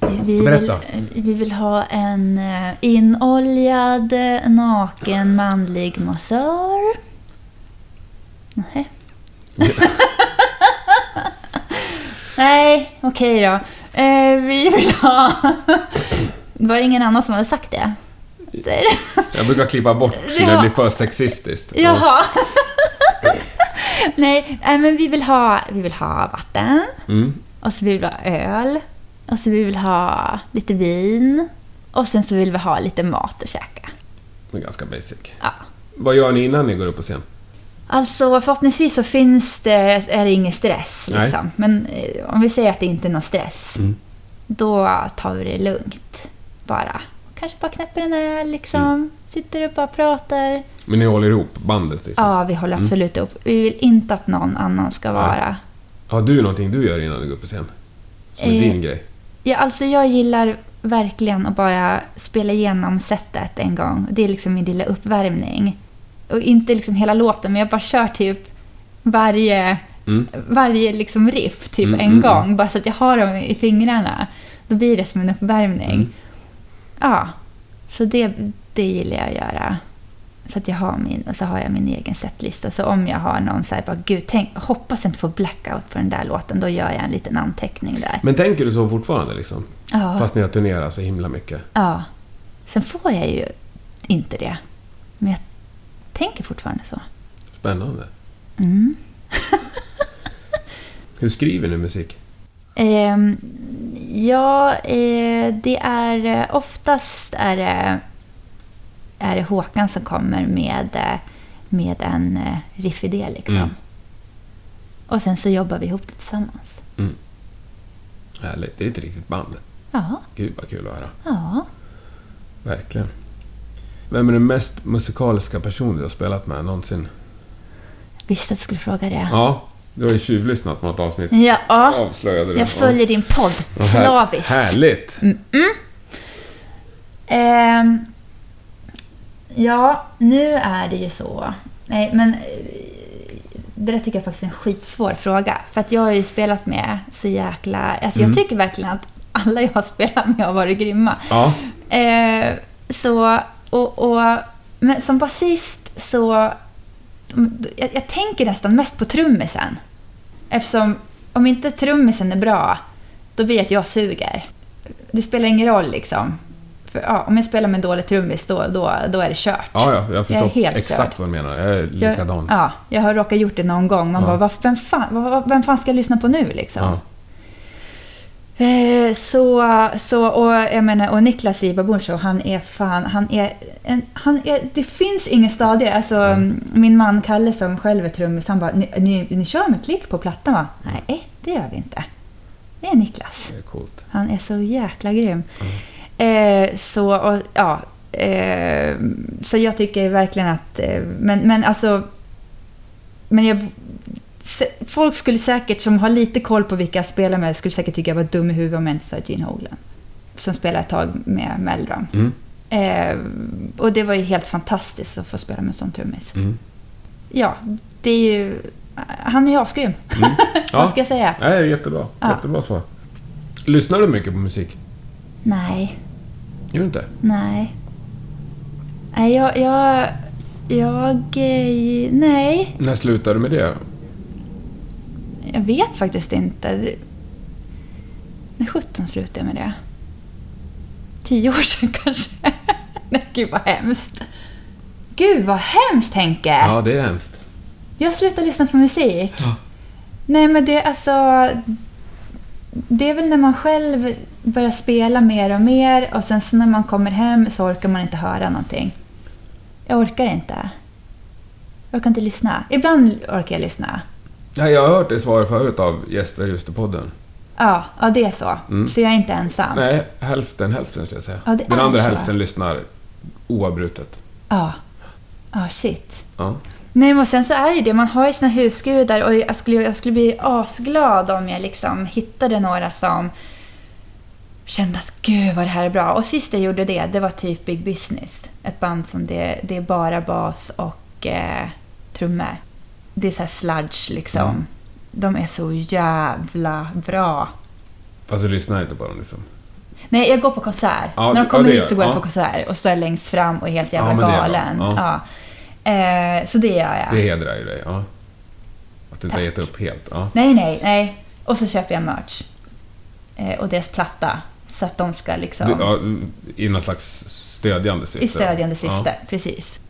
Vi vill, Berätta. vi vill ha en eh, inoljad, eh, naken, manlig massör. Nej. Nej, okej då. Eh, vi vill ha... Var det ingen annan som hade sagt det? Jag brukar klippa bort så det blir för sexistiskt. Ja. Nej, men vi vill ha, vi vill ha vatten. Mm. Och så vill vi ha öl. Och så vill vi ha lite vin. Och sen så vill vi ha lite mat att käka. Det är ganska basic. Ja. Vad gör ni innan ni går upp på scen? Alltså förhoppningsvis så finns det, är det ingen stress Nej. liksom. Men eh, om vi säger att det inte är någon stress. Mm. Då tar vi det lugnt. Bara. Kanske bara knäpper en öl liksom. Mm. Sitter och bara pratar. Men ni håller ihop bandet liksom? Ja, vi håller Mm. absolut upp. Vi vill inte att någon annan ska vara Har du någonting du gör innan du går upp på scen? Som är Eh, din grej? Ja, alltså jag gillar verkligen att bara spela igenom setet en gång. Det är liksom min lilla uppvärmning. Och inte liksom hela låten, men jag bara kör typ varje, Mm. varje liksom riff typ Mm, en mm, gång. Bara så att jag har dem i fingrarna. Då blir det som en uppvärmning. Mm. Ja, så det, det gillar jag att göra. Så att jag har min, och så har jag min egen setlista. Så om jag har någon så här, bara gud, tänk, hoppas jag inte får blackout på den där låten. Då gör jag en liten anteckning där. Men tänker du så fortfarande liksom? Ja. Fast ni har turnerat så himla mycket? Ja. Sen får jag ju inte det. Men jag tänker fortfarande så. Spännande. Mm. Hur skriver ni musik? Ehm, ja, eh, det är eh, oftast är det, är det Håkan som kommer med, eh, med en eh, riffidé liksom. Mm. Och sen så jobbar vi ihop det tillsammans. Härligt. Det är ett riktigt band. Ja, Gud vad kul att höra. ja. Verkligen. Vem är den mest musikaliska person du har spelat med någonsin? Visste att du skulle fråga det. Ja, du har ju tjuvlyssnat på något avsnitt. Ja, ja. Avslöjade du. jag följer din podd Ja, här- slaviskt. Härligt! Ehm, ja, nu är det ju så. Nej, men eh, det där tycker jag faktiskt är en skitsvår fråga. För att jag har ju spelat med så jäkla... Alltså Mm. jag tycker verkligen att alla jag har spelat med har varit grymma. Ja, Eh, så, och, och, men som basist så... Jag, jag tänker nästan mest på trummisen. Eftersom om inte trummisen är bra, då blir det att jag suger. Det spelar ingen roll liksom. För, ja, om jag spelar med dålig trummis, då, då, då är det kört. Ja, ja, jag förstår helt exakt körd. vad du menar. Jag är Jag, likadan. ja, jag har råkat gjort det någon gång. Man Ja. bara, "Vad- vem fan, vem fan ska jag lyssna på nu liksom? Ja. Eh, så, så, och jag menar, och Niklas i Baboon Show, han är fan, han är, en, han är, det finns ingen stadigare. Alltså, Mm. min man Kalle som själv är trummis, han bara, ni, ni, ni kör med klick på plattan va? Nej, det gör vi inte. Det är Niklas. Det är. Han är så jäkla grym. Eh, så, och, ja, eh, så jag tycker verkligen att... Eh, men, men alltså... Men jag, folk skulle säkert, som har lite koll på vilka jag spelar med, skulle säkert tycka jag var dum i huvudet om jag inte sa Gene Hoglan. Som spelade ett tag med Meldrum. Mm. Eh, och det var ju helt fantastiskt att få spela med en sån trummis. Mm. Ja, det är ju... Han är ju asgrym. Mm. Vad Ja, ska jag säga? Nej, jättebra. Ja. Jättebra svar. Lyssnar du mycket på musik? Nej. Gör du inte? Nej. Nej, jag... Jag... jag eh, nej, När slutar du med det? jag vet faktiskt inte. Det- När 17 slutade jag med det? Tio år sedan kanske? Nej, gud vad hemskt. Gud vad hemskt Henke! Ja, det är hemskt. Jag slutade lyssna på musik. Nej, men det alltså... Det är väl när man själv börjar spela mer och mer och sen så när man kommer hem så orkar man inte höra någonting. Jag orkar inte. Jag orkar inte lyssna. Ibland orkar jag lyssna. Ja, jag har hört det svaret förut av gäster just i podden. Ja, ja det är så. Mm. Så jag är inte ensam. Nej, hälften hälften skulle jag säga. Ja, Den andra så. hälften lyssnar oavbrutet. Ja. Ja, shit. Ja. Nej, men sen så är det det. Man har ju sina husgudar och jag skulle, jag skulle bli asglad om jag liksom hittade några som kände att gud vad det här är bra. Och sist jag gjorde det, det var typ Big Business. Ett band som det, det är bara bas och eh, trummor. Det är så här sludge liksom. Mm. De är så jävla bra. Fast du lyssnar inte på dem liksom. Nej, jag går på konsert. Ja, När de ja, kommer det hit så går jag ja. på konsert och står längst fram och är helt jävla Ja, galen. Eh, så det gör jag. Det hedrar ju dig. Ja. Att du inte har gett upp helt. Ja. Nej, nej, nej. Och så köper jag merch. Eh, och deras platta. Så att de ska liksom... Du, ja, I någon slags stödjande syfte. I stödjande syfte, precis.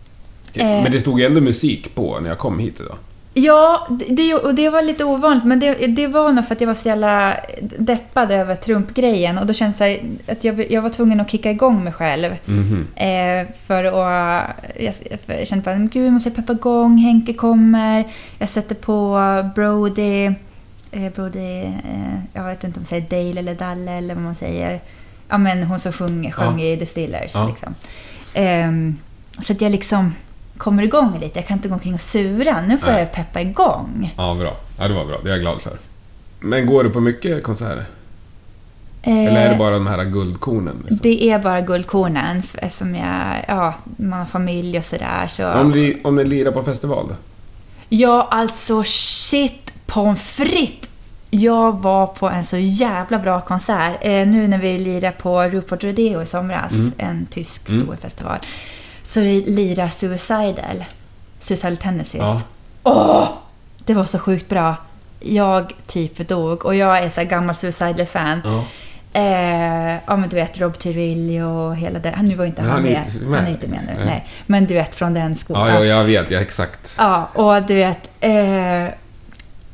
Ja. Eh. Men det stod ju ändå musik på när jag kom hit idag. Ja, det, och det var lite ovanligt, men det, det var nog för att jag var så jävla deppad över Trump-grejen. Och då kändes det att jag, jag var tvungen att kicka igång mig själv. Mhm. Eh, för att... Jag, för jag kände bara, gud, jag måste peppa igång, Henke kommer. Jag sätter på Brody. Eh, Brody, eh, jag vet inte om man säger Dale eller Dalle eller vad man säger. Ja, men hon som sjunger, sjöng Ja. i The Stillers. Ja. Liksom. Ehm, så att jag liksom kommer igång lite. Jag kan inte gå omkring och sura. Nu får Nej. jag peppa igång. Ja, bra. Ja, det var bra. Det är jag glad för. Men går du på mycket konserter? Eh, Eller är det bara de här guldkornen? Liksom? Det är bara guldkornen eftersom jag, ja, man har familj och sådär. Så. Om, ni, om ni lirar på festival då? Ja, alltså shit pommes frites! Jag var på en så jävla bra konsert. Eh, nu när vi lirade på Rupert Rodeo i somras, Mm. en tysk Mm. stor festival. Så det lirar Suicidal. Suicidal Tendencies. Ja. Åh! Det var så sjukt bra. Jag typ dog och jag är så gammal Suicidal-fan. Ja. Eh, ja men du vet Rob Tirilli och hela det. Han, nu var inte han, han är med. med. Han är inte med nu. Nej. Nej. Men du vet från den skolan. Ja, ja, jag vet. Ja, exakt. Ja, och du vet... Eh,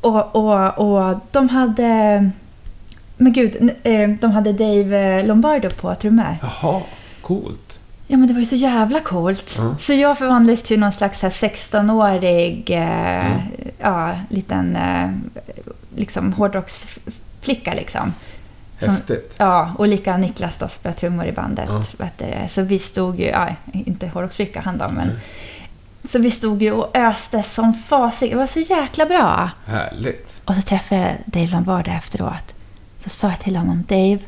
och, och, och de hade... Men gud, eh, de hade Dave Lombardo på trummor. Jaha, coolt. Ja, men det var ju så jävla coolt. Ja. Så jag förvandlades till någon slags så här 16-årig, eh, Mm. ja, liten eh, liksom hårdrocksflicka liksom. Som- Häftigt. Ja, och lika Niklas då spelar trummor i bandet. Ja. Vet du, så vi stod ju, ja, inte hårdrocksflicka han då, men... Mm. Så vi stod ju och öste som fasig. Det var så jäkla bra. Härligt. Och så träffade jag Dave Lombardo efteråt. Så sa jag till honom, Dave,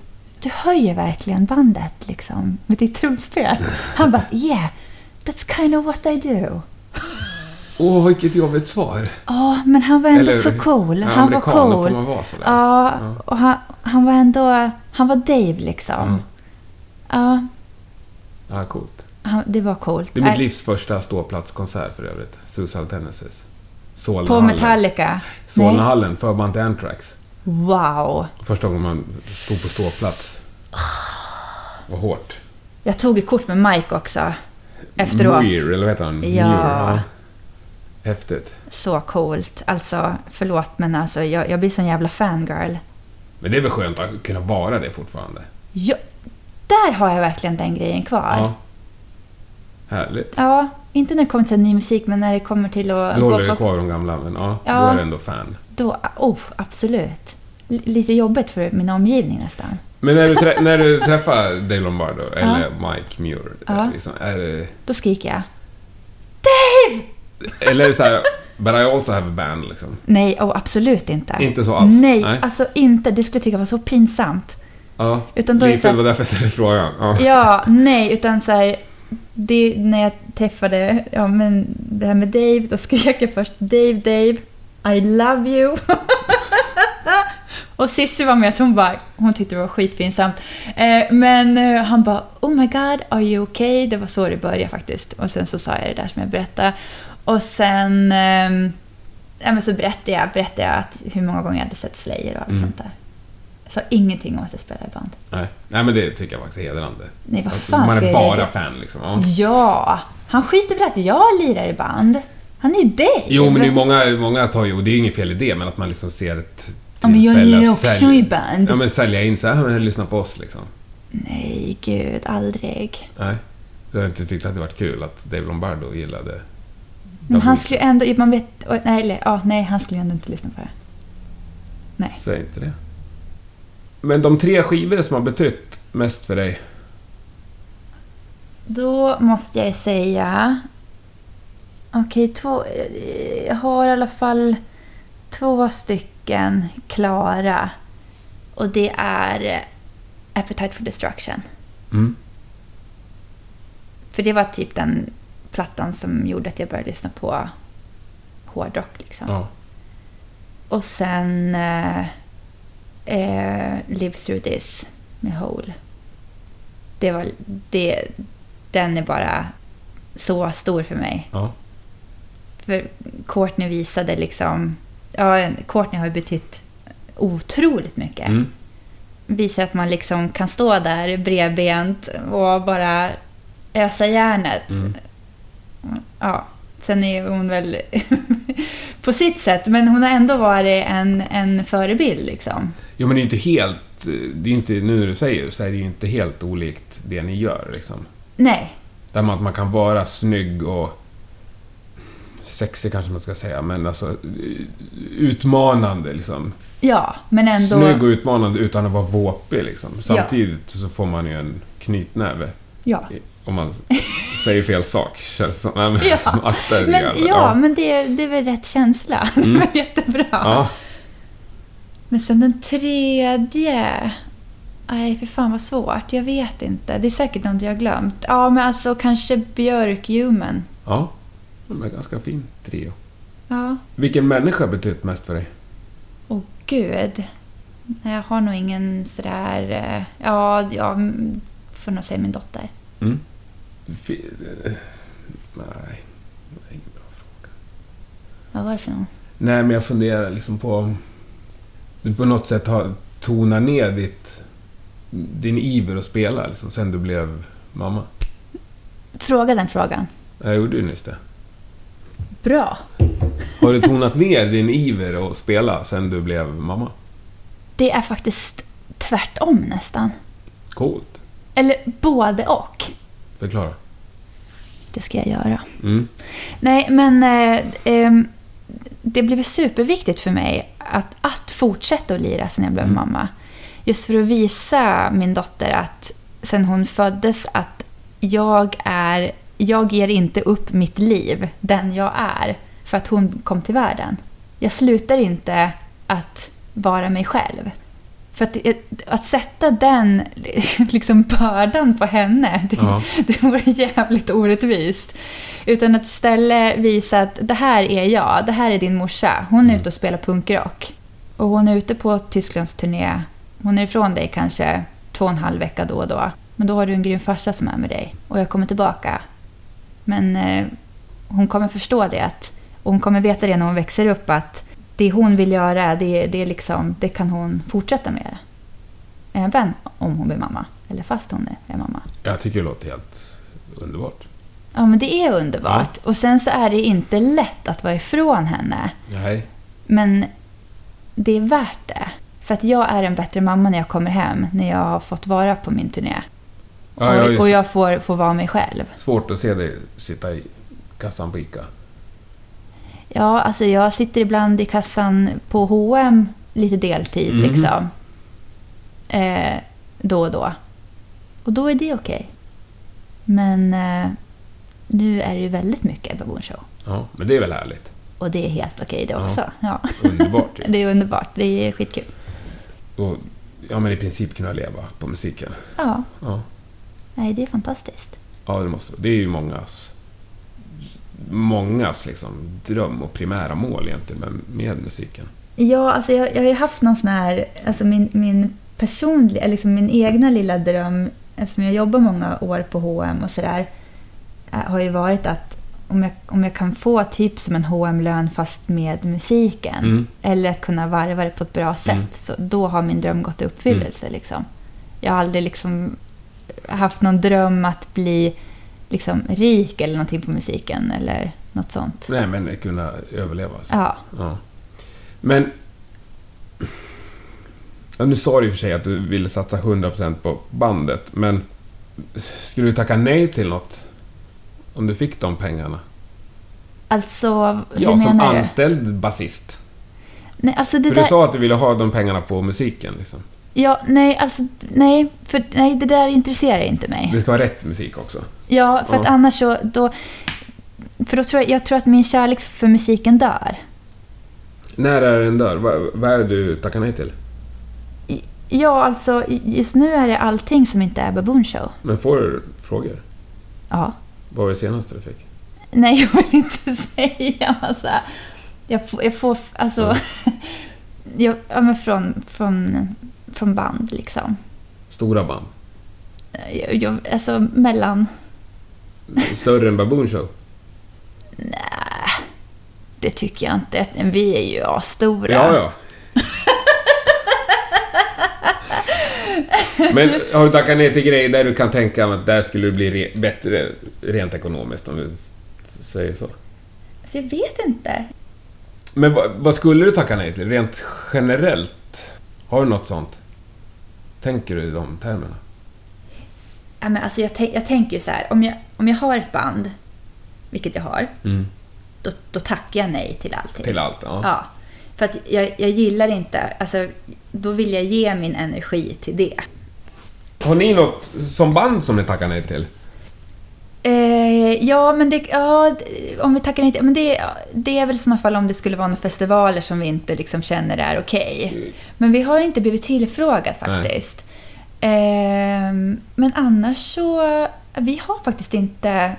du höjer verkligen bandet liksom med ditt trumspel. Han bara, yeah, that's kind of what I do. Åh, vilket jobbigt svar. Ja, men han var ändå Eller- så cool. Ja, han var då får cool. man vara sådär. Ja, Ja. och han, han var ändå... Han var Dave liksom. Ja, Ja, coolt. han, det var coolt. Det är mitt livs första ståplatskonsert för övrigt. Suicidal Tendencies. På Solnahallen. Metallica. Nej. Solnahallen, förband till Anthrax. Wow! Första gången man stod på ståplats. Vad hårt. Jag tog ett kort med Mike också. Efteråt. Muir, eller vad heter han? Ja. Muir, Häftigt. Så coolt. Alltså, förlåt men alltså jag, jag blir sån jävla fangirl. Men det är väl skönt att kunna vara det fortfarande? Ja, där har jag verkligen den grejen kvar. Ja. Härligt. Ja, inte när det kommer till ny musik, men när det kommer till att Du håller dig kvar de gamla, men ja, då Ja. är du ändå fan. Då, oh, absolut. L- lite jobbigt för min omgivning nästan. Men när du, när du träffar Dave Lombardo, eller Mike Muir, Ja. liksom, det, Då skriker jag. Dave! eller är det så här, but I also have a band, liksom? Nej, oh, absolut inte. Inte så alls? Nej, Nej. alltså inte. Det skulle jag tycka var så pinsamt. Ja, Utan då lite, det var därför jag ställde frågan. Ja. Ja, nej, utan så här, det, när jag träffade, ja men det här med Dave, då skrek jag först Dave, Dave, I love you. Och Sissi var med, så hon bara, hon tyckte det var skitpinsamt. Eh, men eh, han bara, oh my god, are you okay? Det var så det började faktiskt. Och sen så sa jag det där som jag berättade. Och sen men så berättade jag, berättade jag att hur många gånger jag hade sett Slayer och allt Mm. sånt där. Jag sa ingenting om att jag spelar i band. Nej. Nej, men det tycker jag faktiskt är hedrande. Nej, vad fan Man är bara fan, liksom. Ja. Ja, han skiter väl att jag lirar i band. Han är ju Dave. Jo, men det är många, många tar ju, och det är ju inget fel i det, men att man liksom ser ett Ja, men jag att också sälja- i band. Ja, men sälja in så här, men lyssna på oss liksom. Nej, gud, aldrig. Nej. Jag har inte tyckt att det varit kul att Dave Lombardo gillade... Men han skulle ju ändå, man vet, nej, eller, ja, nej, han skulle ju ändå inte lyssna på det. Nej. Säg inte det. Men de tre skivor som har betytt mest för dig? Då måste jag säga... Okej, två... Jag har i alla fall två stycken klara. Och det är eh, Appetite for Destruction. Mm. För det var typ den plattan som gjorde att jag började lyssna på hårdrock. Liksom. Ja. Och sen eh, eh, Live Through This med Hole. Det var, det, den är bara så stor för mig. Ja. För Courtney visade liksom... Ja, Courtney har ju betytt otroligt mycket. Mm. Visar att man liksom kan stå där bredbent och bara ösa järnet. Mm. Ja, sen är hon väl på sitt sätt, men hon har ändå varit en, en förebild liksom. Jo, men det är inte helt... Det är inte, nu när du säger så är det ju inte helt olikt det ni gör liksom. Nej, Där man, att man kan vara snygg och... Sexig kanske man ska säga, men alltså... Utmanande liksom. ja, men ändå... Snygg och utmanande utan att vara våpig liksom. Samtidigt så får man ju en knytnäve. Ja. Om man säger fel sak, känns som. Nej, men Ja, akta dig Men, jävel. ja, men det, det är väl rätt känsla. Det var jättebra. Ja. Men sen den tredje... Nej, för fan vad svårt. Jag vet inte. Det är säkert något jag har glömt. Ja, men alltså kanske Björk Human. ja. De är ganska fin trio. Ja. Vilken människa har betytt mest för dig? Åh gud. Nej, Jag har nog ingen sådär... eh, Ja, jag får nog säga min dotter. Mm? Fi- eh, Nej. det är ingen bra fråga. Vad var det för någon? Nej, men jag funderar liksom på du på något sätt har tonat ner ditt, din iver att spela liksom, sen du blev mamma. Fråga den frågan. Jag gjorde ju nyss det. Bra. Har du tonat ner din iver att spela sen du blev mamma? Det är faktiskt tvärtom nästan. Coolt. Eller både och. Förklara. Det ska jag göra. Mm. Nej, men eh, ehm, det blev superviktigt för mig att, att fortsätta att lira sen jag blev Mm. mamma. Just för att visa min dotter att sen hon föddes att jag är, jag ger inte upp mitt liv, den jag är, för att hon kom till världen. Jag slutar inte att vara mig själv. För att, att sätta den liksom bördan på henne, det, Ja. det vore jävligt orättvist. Utan att istället visa att det här är jag, det här är din morsa. Hon är ute och spelar punkrock. Och hon är ute på Tysklands turné. Hon är ifrån dig kanske två och en halv vecka då och då. Men då har du en grym farsa som är med dig. Och jag kommer tillbaka. Men eh, hon kommer förstå det att, och hon kommer veta det när hon växer upp att det hon vill göra, det, det, liksom, det kan hon fortsätta med. Även om hon blir mamma. Eller fast hon är, mamma. Jag tycker det låter helt underbart. Ja, men det är underbart. Och sen så är det inte lätt att vara ifrån henne. Nej. Men det är värt det. För att jag är en bättre mamma när jag kommer hem, när jag har fått vara på min turné. Ja, ju och, och jag får, får vara mig själv. svårt att se dig sitta i kassan på ICA. Ja, alltså jag sitter ibland i kassan på H&M lite deltid Mhm. liksom. Eh, då och då. Och då är det okej. Men eh, nu är det ju väldigt mycket Baboon Show. Ja, men det är väl härligt. Och det är helt okej det Ja. också. Ja. Underbart ju. Det är underbart. Det är skitkul. Och, ja, men i princip kunna leva på musiken. Ja, Ja, nej det är fantastiskt. ja det måste Det är ju mångas, mångas liksom dröm och primära mål egentligen med, med musiken. Ja, alltså jag, jag har ju haft någon sån här, alltså min, min personliga, liksom min egna lilla dröm, eftersom jag jobbar många år på H&M och sådär, eh, har ju varit att om jag, om jag kan få typ som en hm lön fast med musiken, Mm. eller att kunna varva det på ett bra sätt, Mm. så då har min dröm gått i uppfyllelse. Liksom. Jag har aldrig liksom haft någon dröm att bli liksom rik eller någonting på musiken eller något sånt. Nej, men kunna överleva. Alltså. Ja, Ja. Men... Ja, nu sa du i och för sig att du ville satsa 100% på bandet, men skulle du tacka nej till något om du fick de pengarna? alltså hur Ja, som menar du? anställd basist. Nej, alltså det För där... du sa att du ville ha de pengarna på musiken. Liksom. Ja, nej, alltså, nej, för nej, det där intresserar inte mig. Det ska vara rätt musik också. Ja, för att Ja. annars så, då... För då tror jag, jag tror att min kärlek för musiken dör. När är den där? Vad, vad är det du tackar nej till? Ja, alltså, just nu är det allting som inte är Baboon Show. Men får du frågor? Ja. Vad var det senaste du fick? Nej, jag vill inte säga massa... Jag får, jag får alltså... jag, ja, men från, från, från band, liksom. Stora band? Jag, jag, alltså, mellan... Större än Baboon Show? Nej, det tycker jag inte. Vi är ju asstora. Ja, ja. Men har du tackat nej till grejer där du kan tänka att där skulle det bli re- bättre rent ekonomiskt om du säger så? Så jag vet inte. Men vad, vad skulle du tacka nej till rent generellt? Har du något sånt? Tänker du i de termerna? Ja, men alltså jag, jag tänker ju så här, om jag, om jag har ett band, vilket jag har, Mm. då, då tackar jag nej till allting. Till allt? Ja. Ja. För att jag, jag gillar inte, alltså då vill jag ge min energi till det. Har ni något som band som ni tackar nej till? Eh, ja, men det, ja, om vi tackar till, men det, det är väl i sådana fall om det skulle vara några festivaler som vi inte liksom känner är okej. Men vi har inte blivit tillfrågat Nej. faktiskt. Ehm, men annars så, vi har faktiskt inte,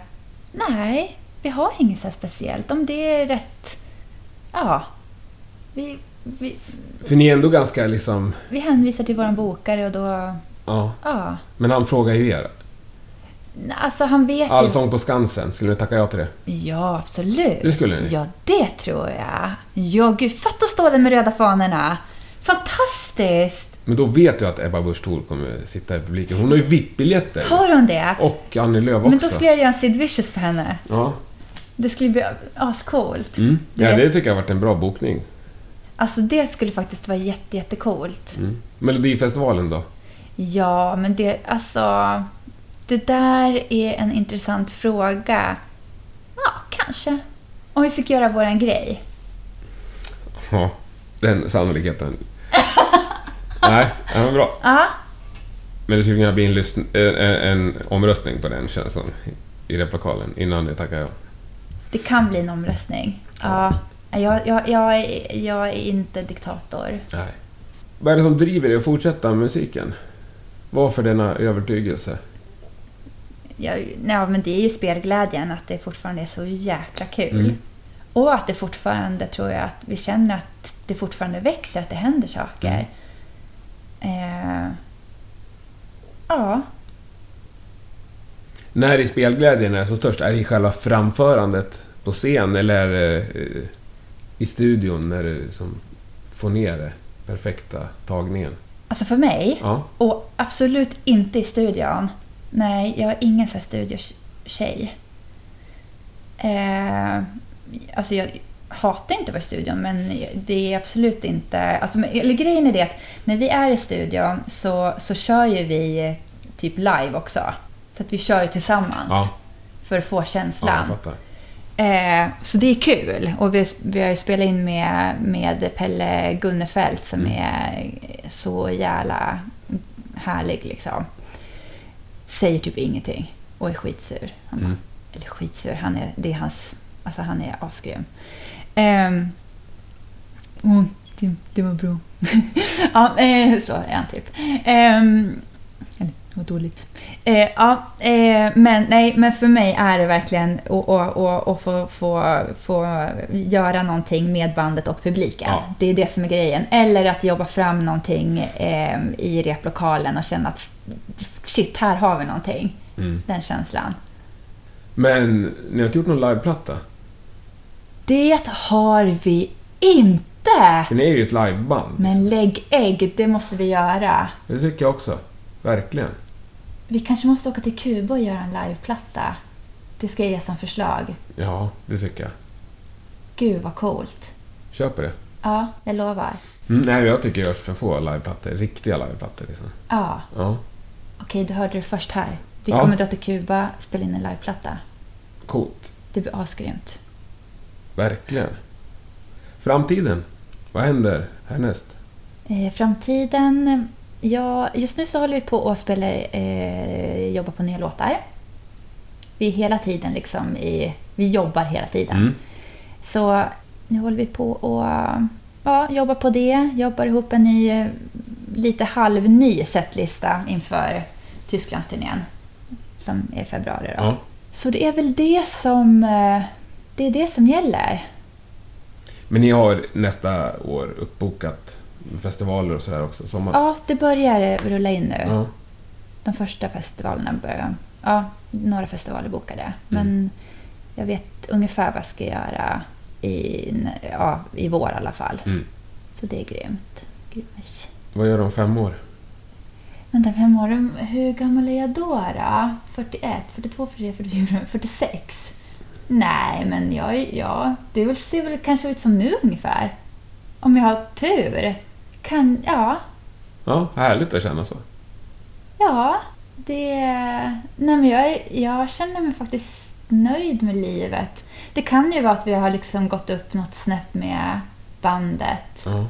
nej, vi har inget så speciellt. Om det är rätt, ja, vi, vi, För ni är ändå ganska liksom... vi hänvisar till våran bokare och då, Ja. ja. Men han frågar ju er. Alltså han vet ju... Allsång på Skansen, skulle ni tacka ja till det? Ja, absolut. Det skulle ni? Ja, det tror jag. Ja, gud, fatta att stå där med röda fanorna. Fantastiskt! Men då vet du att Ebba Busch Thor kommer sitta i publiken. Hon har ju VIP-biljetter. Har hon det? Och Annie Lööf också. Men då skulle jag göra en Sid Vicious på henne. Ja. Det skulle bli ascoolt. Mm. Du ja, det tycker jag har varit en bra bokning. Alltså det skulle faktiskt vara jätte, jättecoolt. Mm. Melodifestivalen då? Ja, men det, alltså... Det där är en intressant fråga. Ja, kanske. Om vi fick göra våran grej. Ja, den sannolikheten. Nej, ja, men bra. Ja, Men det skulle kunna bli en, en, en, en omröstning på den känns som. I replokalen innan det tackar jag. det kan bli en omröstning. Ja. Jag, jag, jag, är, jag är inte diktator. Nej. Vad är det som driver dig att fortsätta med musiken? Varför denna övertygelse? Ja, men det är ju spelglädjen, att det fortfarande är så jäkla kul. Mm. Och att det fortfarande, tror jag, att vi känner att det fortfarande växer, att det händer saker. Mm. Eh, ja, När är spelglädjen är som störst? Är det i själva framförandet på scen eller det eh, i studion när du som får ner det perfekta tagningen? Alltså för mig, Ja. och absolut inte i studion. Nej, jag är ingen sån här studiotjej. Eh, alltså jag hatar inte att vara i studion, men det är absolut inte... Alltså, eller grejen är det att när vi är i studion så, så kör ju vi typ live också. Så att vi kör ju tillsammans Ja. för att få Ja, känslan. fattar. Eh, så det är kul. Och vi, vi har ju spelat in med, med Pelle Gunnefelt som Mm. är så jävla härlig liksom. Säger typ ingenting och är skitsur. Han bara, Mm. Eller skitsur, han är, det är hans... Alltså han är asgrym. Um, oh, det, det var bra. ja, eh, så är han typ. Ehm, eller, det var dåligt. Eh, ja, eh, men, nej, men för mig är det verkligen att få, få, få göra någonting med bandet och publiken. Ja. Det är det som är grejen. Eller att jobba fram någonting eh, i replokalen och känna att shit, här har vi någonting. Mm. Den känslan. Men ni har inte gjort någon liveplatta? Det har vi inte! Ni är ju ett liveband. Men lägg ägg, det måste vi göra. Det tycker jag också. Verkligen. Vi kanske måste åka till Kuba och göra en liveplatta. Det ska jag ge som förslag. Ja, det tycker jag. Gud vad coolt. Köper det. Ja, jag lovar. Mm, nej, jag tycker det görs för få liveplattor. Riktiga liveplattor liksom. Ja, Ja, okej, du hörde det först här. Vi Ja. kommer dra till Kuba, spela in en liveplatta. coolt. Det blir asgrymt. Verkligen. Framtiden. Vad händer härnäst? Eh, framtiden... Ja, just nu så håller vi på att spela, eh, jobba på nya låtar. Vi är hela tiden liksom i... Vi jobbar hela tiden. Mm. Så nu håller vi på att ja, jobba på det. Jobbar ihop en ny, eh, lite halvny setlista inför Tysklandsturnén. Som är i februari då. Ja. Så det är väl det som... eh, Det är det som gäller. Men ni har nästa år uppbokat festivaler och sådär också? Sommar? Ja, det börjar rulla in nu. Ja. De första festivalerna börjar... Ja, några festivaler bokade. Men jag vet ungefär vad jag ska göra i, ja, i vår i alla fall. Mm. Så det är grymt. grymt. Vad gör de om fem år? Vänta, fem år. Hur gammal är jag då? då? 41, 42, 43, 44, 46? Nej, men jag, ja, det ser väl kanske ut som nu ungefär. Om jag har tur. Kan, ja, Ja, härligt att känna så. ja. Det... Nej, men jag, jag känner mig faktiskt nöjd med livet. Det kan ju vara att vi har liksom gått upp något snäpp med bandet. Ja.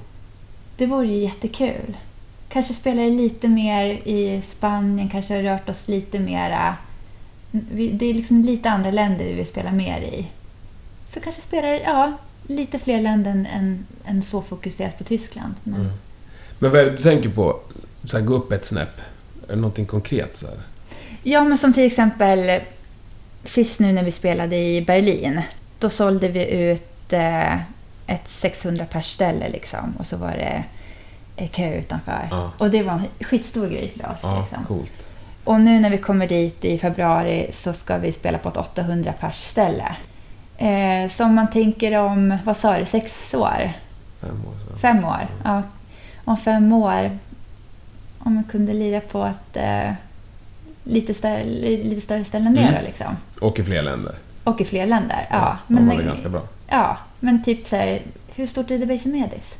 Det vore ju jättekul. Kanske spela lite mer i Spanien, kanske har rört oss lite mera... Det är liksom lite andra länder vi vill spela mer i. Så kanske spela ja, lite fler länder än, än, än så fokuserat på Tyskland. Men, Mm. Men vad är det du tänker på? Så här, gå upp ett snäpp? Är det någonting konkret så här? Ja, men som till exempel sist nu när vi spelade i Berlin. Då sålde vi ut eh, ett 600 pers ställe liksom. Och så var det eh, kö utanför. Ja. Och det var en skitstor grej för oss. Ja, liksom. coolt. Och nu när vi kommer dit i februari så ska vi spela på ett 800 pers ställe. Eh, så om man tänker om, vad sa du, sex år? Fem år sedan. Fem år? Ja. Om fem år, om man kunde lira på ett eh, lite, större, lite större ställe ner Mm. då, liksom. Och i fler länder. Och i fler länder. Ja, de men, har det ganska bra. ja, men typ så här, hur stort är Debaser Medis?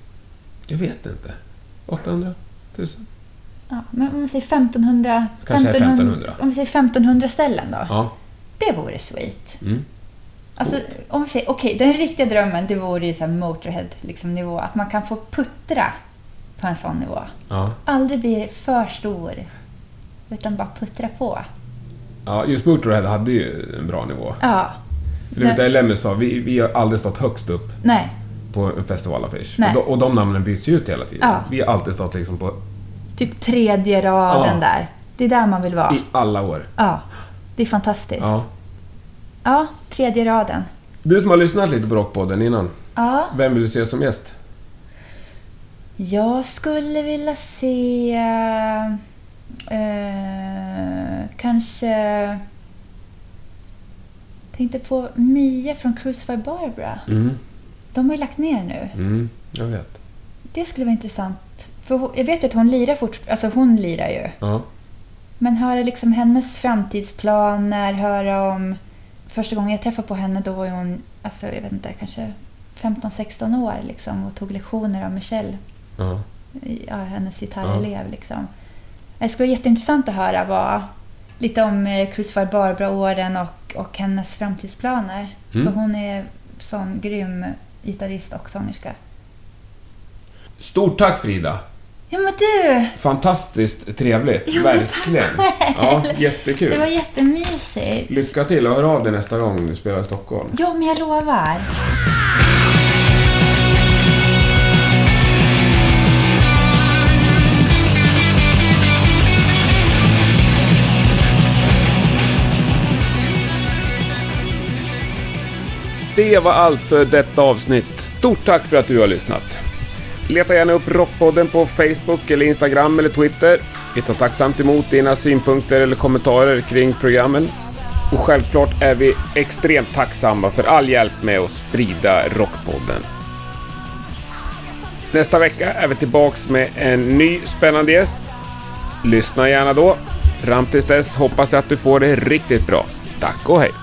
Jag vet inte. 800 000? Ja, men om vi säger 1500, Kanske 1500. Om vi säger 1500 ställen då? Ja. Det vore sweet. Mm. Alltså, om vi säger, okej, den riktiga drömmen det vore ju så Motorhead-nivå. Liksom, nivå. att man kan få puttra på en sån nivå. Ja. Aldrig bli för stor, utan bara puttra på. ja, just Motorhead hade ju en bra nivå. Ja, Du vet, Lemmy sa, vi, vi har aldrig stått högst upp nej, på en festivalaffisch. Nej. Och de, och de namnen byts ju ut hela tiden. Ja. Vi har alltid stått liksom på, typ tredje raden Ja. där. Det är där man vill vara. i alla år. Ja, det är fantastiskt. Ja. Ja. tredje raden. Du som har lyssnat lite på Rockpodden innan, Ja, vem vill du se som gäst? jag skulle vilja se... Eh, kanske... Tänkte på Mia från Crucify Barbara. Mm. De har ju lagt ner nu. Mm, jag vet. Det skulle vara intressant. För hon- jag vet ju att hon lirar fort, alltså hon lirar ju. Ja. Men höra liksom hennes framtidsplaner, höra om... Första gången jag träffade på henne då var hon, alltså jag vet inte, kanske 15-16 år liksom och tog lektioner av Michelle, Ja. ja, hennes gitarrelev liksom. Det skulle vara jätteintressant att höra vad, lite om eh, Crucified Barbara-åren och, och hennes framtidsplaner. Mm. För hon är sån grym gitarrist och sångerska. Stort tack Frida! Ja men du! Fantastiskt trevligt, Ja, verkligen. tack Ja, jättekul. Det var jättemysigt. Lycka till och hör av dig nästa gång du spelar i Stockholm. Ja, men jag lovar. Det var allt för detta avsnitt. Stort tack för att du har lyssnat. Leta gärna upp Rockpodden på Facebook eller Instagram eller Twitter. Vi tar tacksamt emot dina synpunkter eller kommentarer kring programmen. Och självklart är vi extremt tacksamma för all hjälp med att sprida Rockpodden. Nästa vecka är vi tillbaks med en ny spännande gäst. Lyssna gärna då. Fram tills dess hoppas jag att du får det riktigt bra. Tack och hej!